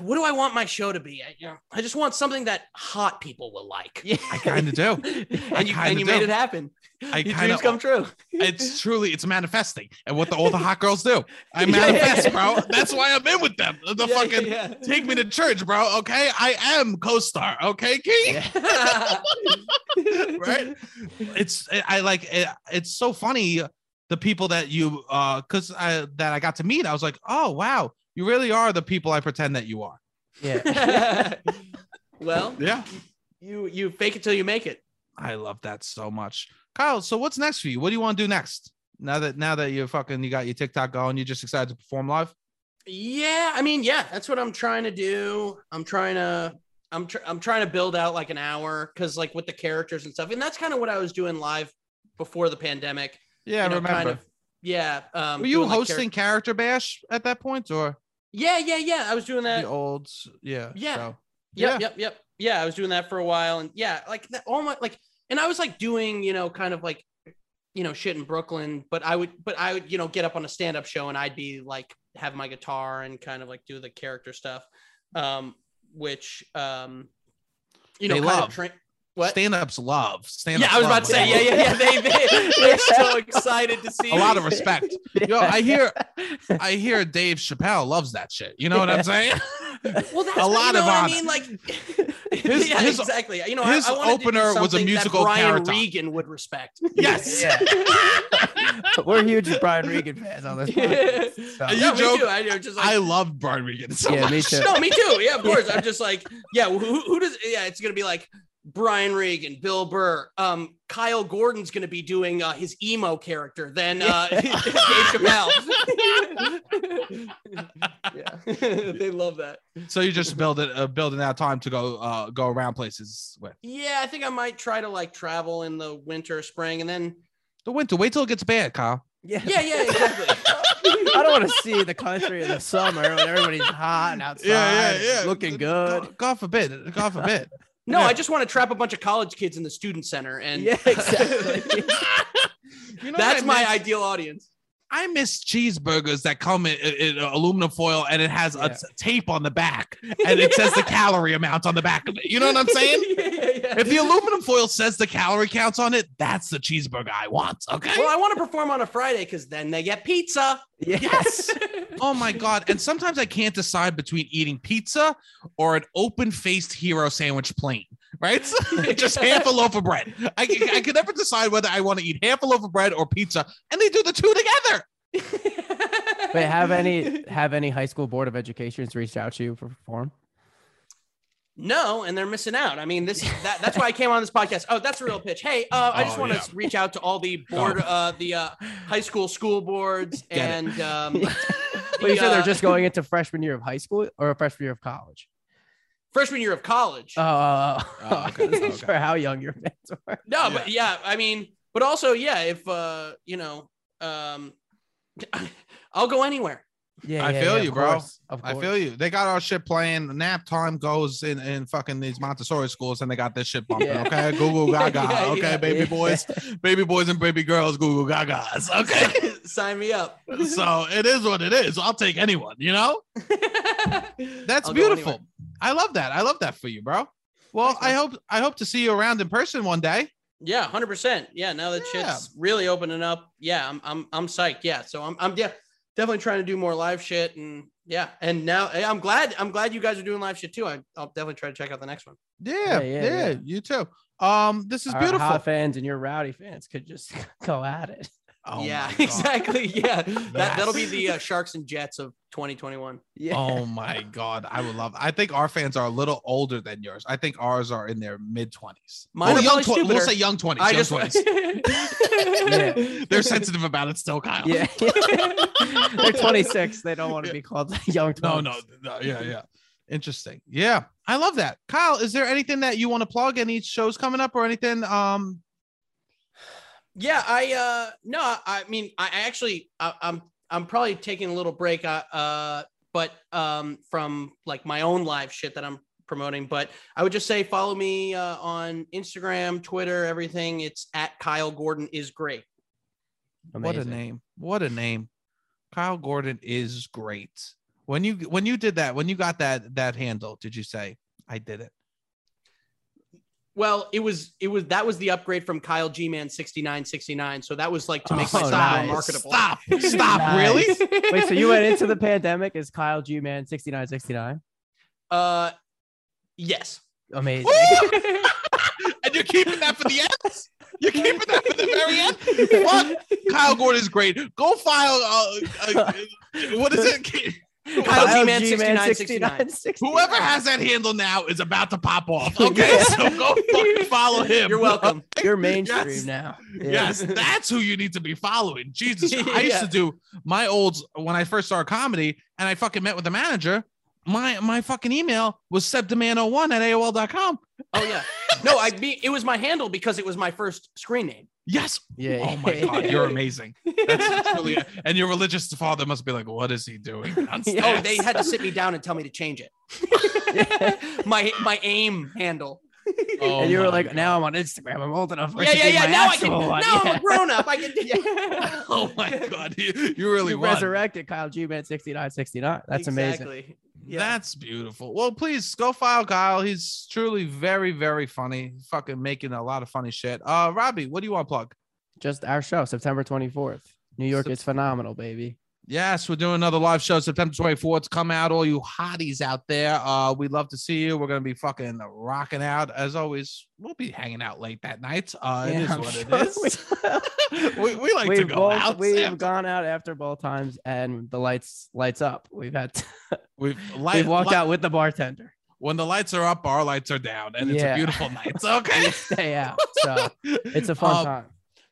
Speaker 3: "What do I want my show to be? I, you know, I just want something that hot people will like."
Speaker 2: Yeah.
Speaker 1: I kind of do.
Speaker 3: And you, and you
Speaker 1: do.
Speaker 3: made it happen.
Speaker 1: I
Speaker 3: Your
Speaker 1: kind
Speaker 3: dreams come true.
Speaker 1: It's truly it's manifesting, and what the, all the hot girls do. I
Speaker 3: Yeah, yeah,
Speaker 1: manifest,
Speaker 3: yeah.
Speaker 1: bro. That's why I'm in with them. The fucking take me to church, bro. Okay, I am co-star. Okay,
Speaker 3: yeah.
Speaker 1: right? It's I like it, it's so funny the people that you uh because I that I got to meet. I was like, oh wow, you really are the people I pretend that you are.
Speaker 2: Yeah.
Speaker 3: well,
Speaker 1: Yeah,
Speaker 3: you you fake it till you make it.
Speaker 1: I love that so much, Kyle. So what's next for you? What do you want to do next? Now that now that you're fucking you got your TikTok going, you're just excited to perform live.
Speaker 3: Yeah, I mean, yeah, that's what I'm trying to do. I'm trying to I'm tr- I'm trying to build out like an hour cuz like with the characters and stuff. And that's kind of what I was doing live before the pandemic.
Speaker 1: Yeah,
Speaker 3: you know,
Speaker 1: remember.
Speaker 3: kind of yeah, um
Speaker 1: Were you
Speaker 3: doing, like,
Speaker 1: hosting Character Bash at that point, or
Speaker 3: Yeah, yeah, yeah. I was doing that.
Speaker 1: the old? Yeah,
Speaker 3: Yeah.
Speaker 1: show?
Speaker 3: Yep,
Speaker 1: Yeah.
Speaker 3: yep, yep. Yeah, I was doing that for a while, and yeah, like that, all my like, and I was like doing, you know, kind of like, you know, shit in Brooklyn. But I would, but I would, you know, get up on a stand-up show, and I'd be like, have my guitar and kind of like do the character stuff, um, which, um, you know,
Speaker 1: They
Speaker 3: kind
Speaker 1: love.
Speaker 3: of train. What?
Speaker 1: Stand-ups love. Stand
Speaker 3: yeah, I was about to say, yeah, yeah, yeah. They, they, they're so excited to see
Speaker 1: A lot of respect. Yo, I hear, I hear Dave Chappelle loves that shit. You know what I'm saying?
Speaker 3: Well, that's
Speaker 1: a lot
Speaker 3: you know
Speaker 1: of
Speaker 3: what I mean, like,
Speaker 1: His-
Speaker 3: yeah,
Speaker 1: his-
Speaker 3: exactly. You know,
Speaker 1: his
Speaker 3: I, I wanted to do
Speaker 1: opener was a
Speaker 3: something that
Speaker 1: musical
Speaker 3: Brian
Speaker 1: character.
Speaker 3: Regan would respect.
Speaker 1: Yes.
Speaker 2: We're huge Brian Regan fans on this. podcast, so-
Speaker 1: Are you
Speaker 3: yeah,
Speaker 1: joke-
Speaker 3: too. I know, just like,
Speaker 1: I love Brian Regan so
Speaker 2: Yeah,
Speaker 1: much.
Speaker 2: me too.
Speaker 3: no, me too. Yeah, of course. I'm just like, yeah, who, who does? Yeah, it's gonna be like Brian Regan, Bill Burr, um, Kyle Gordon's gonna be doing uh, his emo character. Then uh, Dave Chappelle. yeah, they love that.
Speaker 1: So you just build it, uh, building out time to go, uh, go around places with
Speaker 3: Yeah, I think I might try to like travel in the winter, spring, and then
Speaker 1: the winter. Wait till it gets bad, Kyle.
Speaker 2: Yeah.
Speaker 3: yeah, yeah, exactly.
Speaker 2: I don't want to see the country in the summer when everybody's hot and outside, and looking good.
Speaker 1: God, God forbid. God forbid.
Speaker 3: No,
Speaker 1: Yeah.
Speaker 3: I just want to trap a bunch of college kids in the student center, and
Speaker 2: Yeah, exactly.
Speaker 1: You know
Speaker 3: that's my ideal audience.
Speaker 1: I miss cheeseburgers that come in, in, in aluminum foil and it has a
Speaker 2: Yeah.
Speaker 1: t- tape on the back and it says the calorie amount on the back of it. You know what I'm saying?
Speaker 3: yeah, yeah, yeah.
Speaker 1: If the aluminum foil says the calorie counts on it, that's the cheeseburger I want. Okay.
Speaker 3: well, I want to perform on a Friday because then they get pizza.
Speaker 2: Yes.
Speaker 1: Oh my god! And sometimes I can't decide between eating pizza or an open-faced hero sandwich plain. Right? Just half a loaf of bread. I, I could never decide whether I want to eat half a loaf of bread or pizza, and they do the two together.
Speaker 2: Wait, have any have any high school board of educations reached out to you for form?
Speaker 3: No, and they're missing out. I mean, this that, that's why I came on this podcast. Oh, that's a real pitch. Hey, uh, I just
Speaker 1: Oh,
Speaker 3: want
Speaker 1: yeah.
Speaker 3: to reach out to all the board, uh, the uh, high school school boards,
Speaker 1: Get
Speaker 3: and um,
Speaker 2: Well, you said
Speaker 3: uh,
Speaker 2: they're just going into freshman year of high school or freshman year of college.
Speaker 3: Freshman year of college.
Speaker 2: Oh, uh,
Speaker 1: Oh, okay,
Speaker 2: I wasn't
Speaker 1: okay.
Speaker 2: sure how young your fans were.
Speaker 3: no,
Speaker 1: yeah.
Speaker 3: but yeah, I mean, but also, yeah, if uh, you know, um, I'll go anywhere.
Speaker 2: Yeah,
Speaker 1: I
Speaker 2: yeah,
Speaker 1: feel
Speaker 2: yeah,
Speaker 1: you,
Speaker 2: of
Speaker 1: bro.
Speaker 2: course, of
Speaker 1: I feel you. They got our shit playing. Nap time goes in in fucking these Montessori schools, and they got this shit bumping.
Speaker 2: Yeah.
Speaker 1: Okay, Google Gaga.
Speaker 3: Yeah,
Speaker 1: okay,
Speaker 3: yeah.
Speaker 1: baby
Speaker 2: Yeah.
Speaker 1: boys, baby boys, and baby girls. Google Gagas. Okay.
Speaker 3: Sign me up.
Speaker 1: so it is what it is. I'll take anyone. You know. That's
Speaker 3: I'll
Speaker 1: beautiful.
Speaker 3: Anywhere.
Speaker 1: I love that. I love that for you, bro. Well,
Speaker 3: Thanks,
Speaker 1: I hope I hope to see you around in person one day.
Speaker 3: Yeah, hundred percent. Yeah, now that
Speaker 1: Yeah.
Speaker 3: shit's really opening up, yeah, I'm I'm I'm psyched. Yeah, so I'm I'm yeah definitely trying to do more live shit and yeah, and now I'm glad I'm glad you guys are doing live shit too. I, I'll definitely try to check out the next one.
Speaker 1: Yeah, yeah,
Speaker 2: Yeah, yeah, yeah.
Speaker 1: you too. Um, this is
Speaker 2: Our
Speaker 1: beautiful.
Speaker 2: hot fans and your rowdy fans could just go at it.
Speaker 1: Oh
Speaker 3: yeah, exactly. Yeah, that that'll be the uh, Sharks and Jets of 2021.
Speaker 2: Yeah.
Speaker 1: Oh my god, I would love. I think our fans are a little older than yours. I think ours are in their mid twenties.
Speaker 3: Mine are
Speaker 1: young
Speaker 3: probably
Speaker 1: tw- we'll
Speaker 3: stupider.
Speaker 1: say young twenties.
Speaker 3: I
Speaker 1: Young
Speaker 3: just
Speaker 1: twenties.
Speaker 2: Yeah.
Speaker 1: They're sensitive about it still, Kyle.
Speaker 2: Yeah. They're 26. They don't want to be called young.
Speaker 1: No, no, no, yeah, yeah. Interesting. Yeah, I love that. Kyle, is there anything that you want to plug? Any shows coming up or anything? Um,
Speaker 3: Yeah, I uh no, I, I mean I I actually I, I'm I'm probably taking a little break uh, uh but um from like my own live shit that I'm promoting. But I would just say follow me uh, on Instagram, Twitter, everything. It's at Kyle Gordon is great.
Speaker 1: What a name. What a name. Kyle Gordon is great. When you when you did that, when you got that that handle, did you say I did it?
Speaker 3: Well, it was it was that was the upgrade from Kyle G Man sixty nine sixty nine. So that was like to make
Speaker 2: Oh,
Speaker 3: myself
Speaker 2: nice.
Speaker 3: more marketable.
Speaker 1: Stop. Stop.
Speaker 2: Nice.
Speaker 1: Really?
Speaker 2: Wait, so you went into the pandemic as Kyle G Man 6969?
Speaker 3: Uh, yes.
Speaker 2: Amazing.
Speaker 1: And you're keeping that for the end? You're keeping that for the very end? What? Kyle Gordon is great. Go file. Uh, uh, what is it?
Speaker 3: Kyle
Speaker 2: Kyle
Speaker 3: G-Man
Speaker 2: G-Man
Speaker 3: 6969.
Speaker 2: 6969.
Speaker 1: Whoever has that handle now is about to pop off. Okay,
Speaker 2: Yeah.
Speaker 1: so go fucking follow him.
Speaker 3: You're welcome.
Speaker 2: You're mainstream
Speaker 1: Yes.
Speaker 2: now. Yeah.
Speaker 1: Yes, that's who you need to be following. Jesus, I used to do my old when I first started comedy, and I fucking met with the manager. My my fucking email was sebdemand01 at AOL.com.
Speaker 3: Oh yeah. No, I be it was my handle because it was my first screen name.
Speaker 1: Yes.
Speaker 2: Yeah.
Speaker 1: Oh my god, you're amazing. That's truly, and your religious father must be like, what is he doing? downstairs?"
Speaker 3: Oh, they had to sit me down and tell me to change it. my my AIM handle.
Speaker 1: Oh
Speaker 2: and you were like,
Speaker 1: God.
Speaker 2: now I'm on Instagram. I'm old enough.
Speaker 3: yeah, yeah, yeah. Now I
Speaker 2: actual
Speaker 3: can.
Speaker 2: one.
Speaker 3: Now I'm a grown up. I can. Yeah.
Speaker 1: Oh my god, you, you really
Speaker 2: You
Speaker 1: won.
Speaker 2: resurrected Kyle G Man 6969. That's amazing.
Speaker 3: Exactly. Yeah.
Speaker 1: That's beautiful. Well, please go file Kyle. He's truly very, very funny. Fucking making a lot of funny shit. Uh, Robbie, what do you want to plug?
Speaker 2: Just our show, September 24th. New York
Speaker 1: Sep-
Speaker 2: is phenomenal, baby.
Speaker 1: Yes, we're doing another live show September 24th. Come out, all you hotties out there. Uh, we'd love to see you. We're gonna be fucking rocking out. As always, we'll be hanging out late that night. Uh, it is
Speaker 2: I'm
Speaker 1: what
Speaker 2: sure
Speaker 1: it is. we, we like to
Speaker 2: we've
Speaker 1: go
Speaker 2: both,
Speaker 1: out.
Speaker 2: we've
Speaker 1: after-
Speaker 2: gone out after both times and the lights lights up. We've had
Speaker 1: We've, light,
Speaker 2: we've walked
Speaker 1: light-
Speaker 2: out with the bartender.
Speaker 1: when the lights are up, our lights are down, and it's a beautiful night.
Speaker 2: We
Speaker 1: Okay.
Speaker 2: stay out. So it's a fun
Speaker 1: Um,
Speaker 2: time.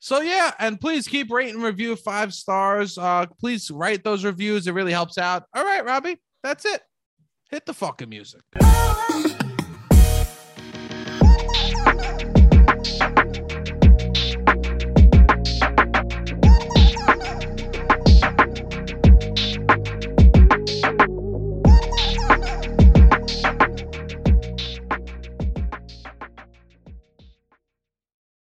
Speaker 1: So yeah, and please keep rating review five stars. Uh, please write those reviews. It really helps out. All right, Robbie, that's it. Hit the fucking music.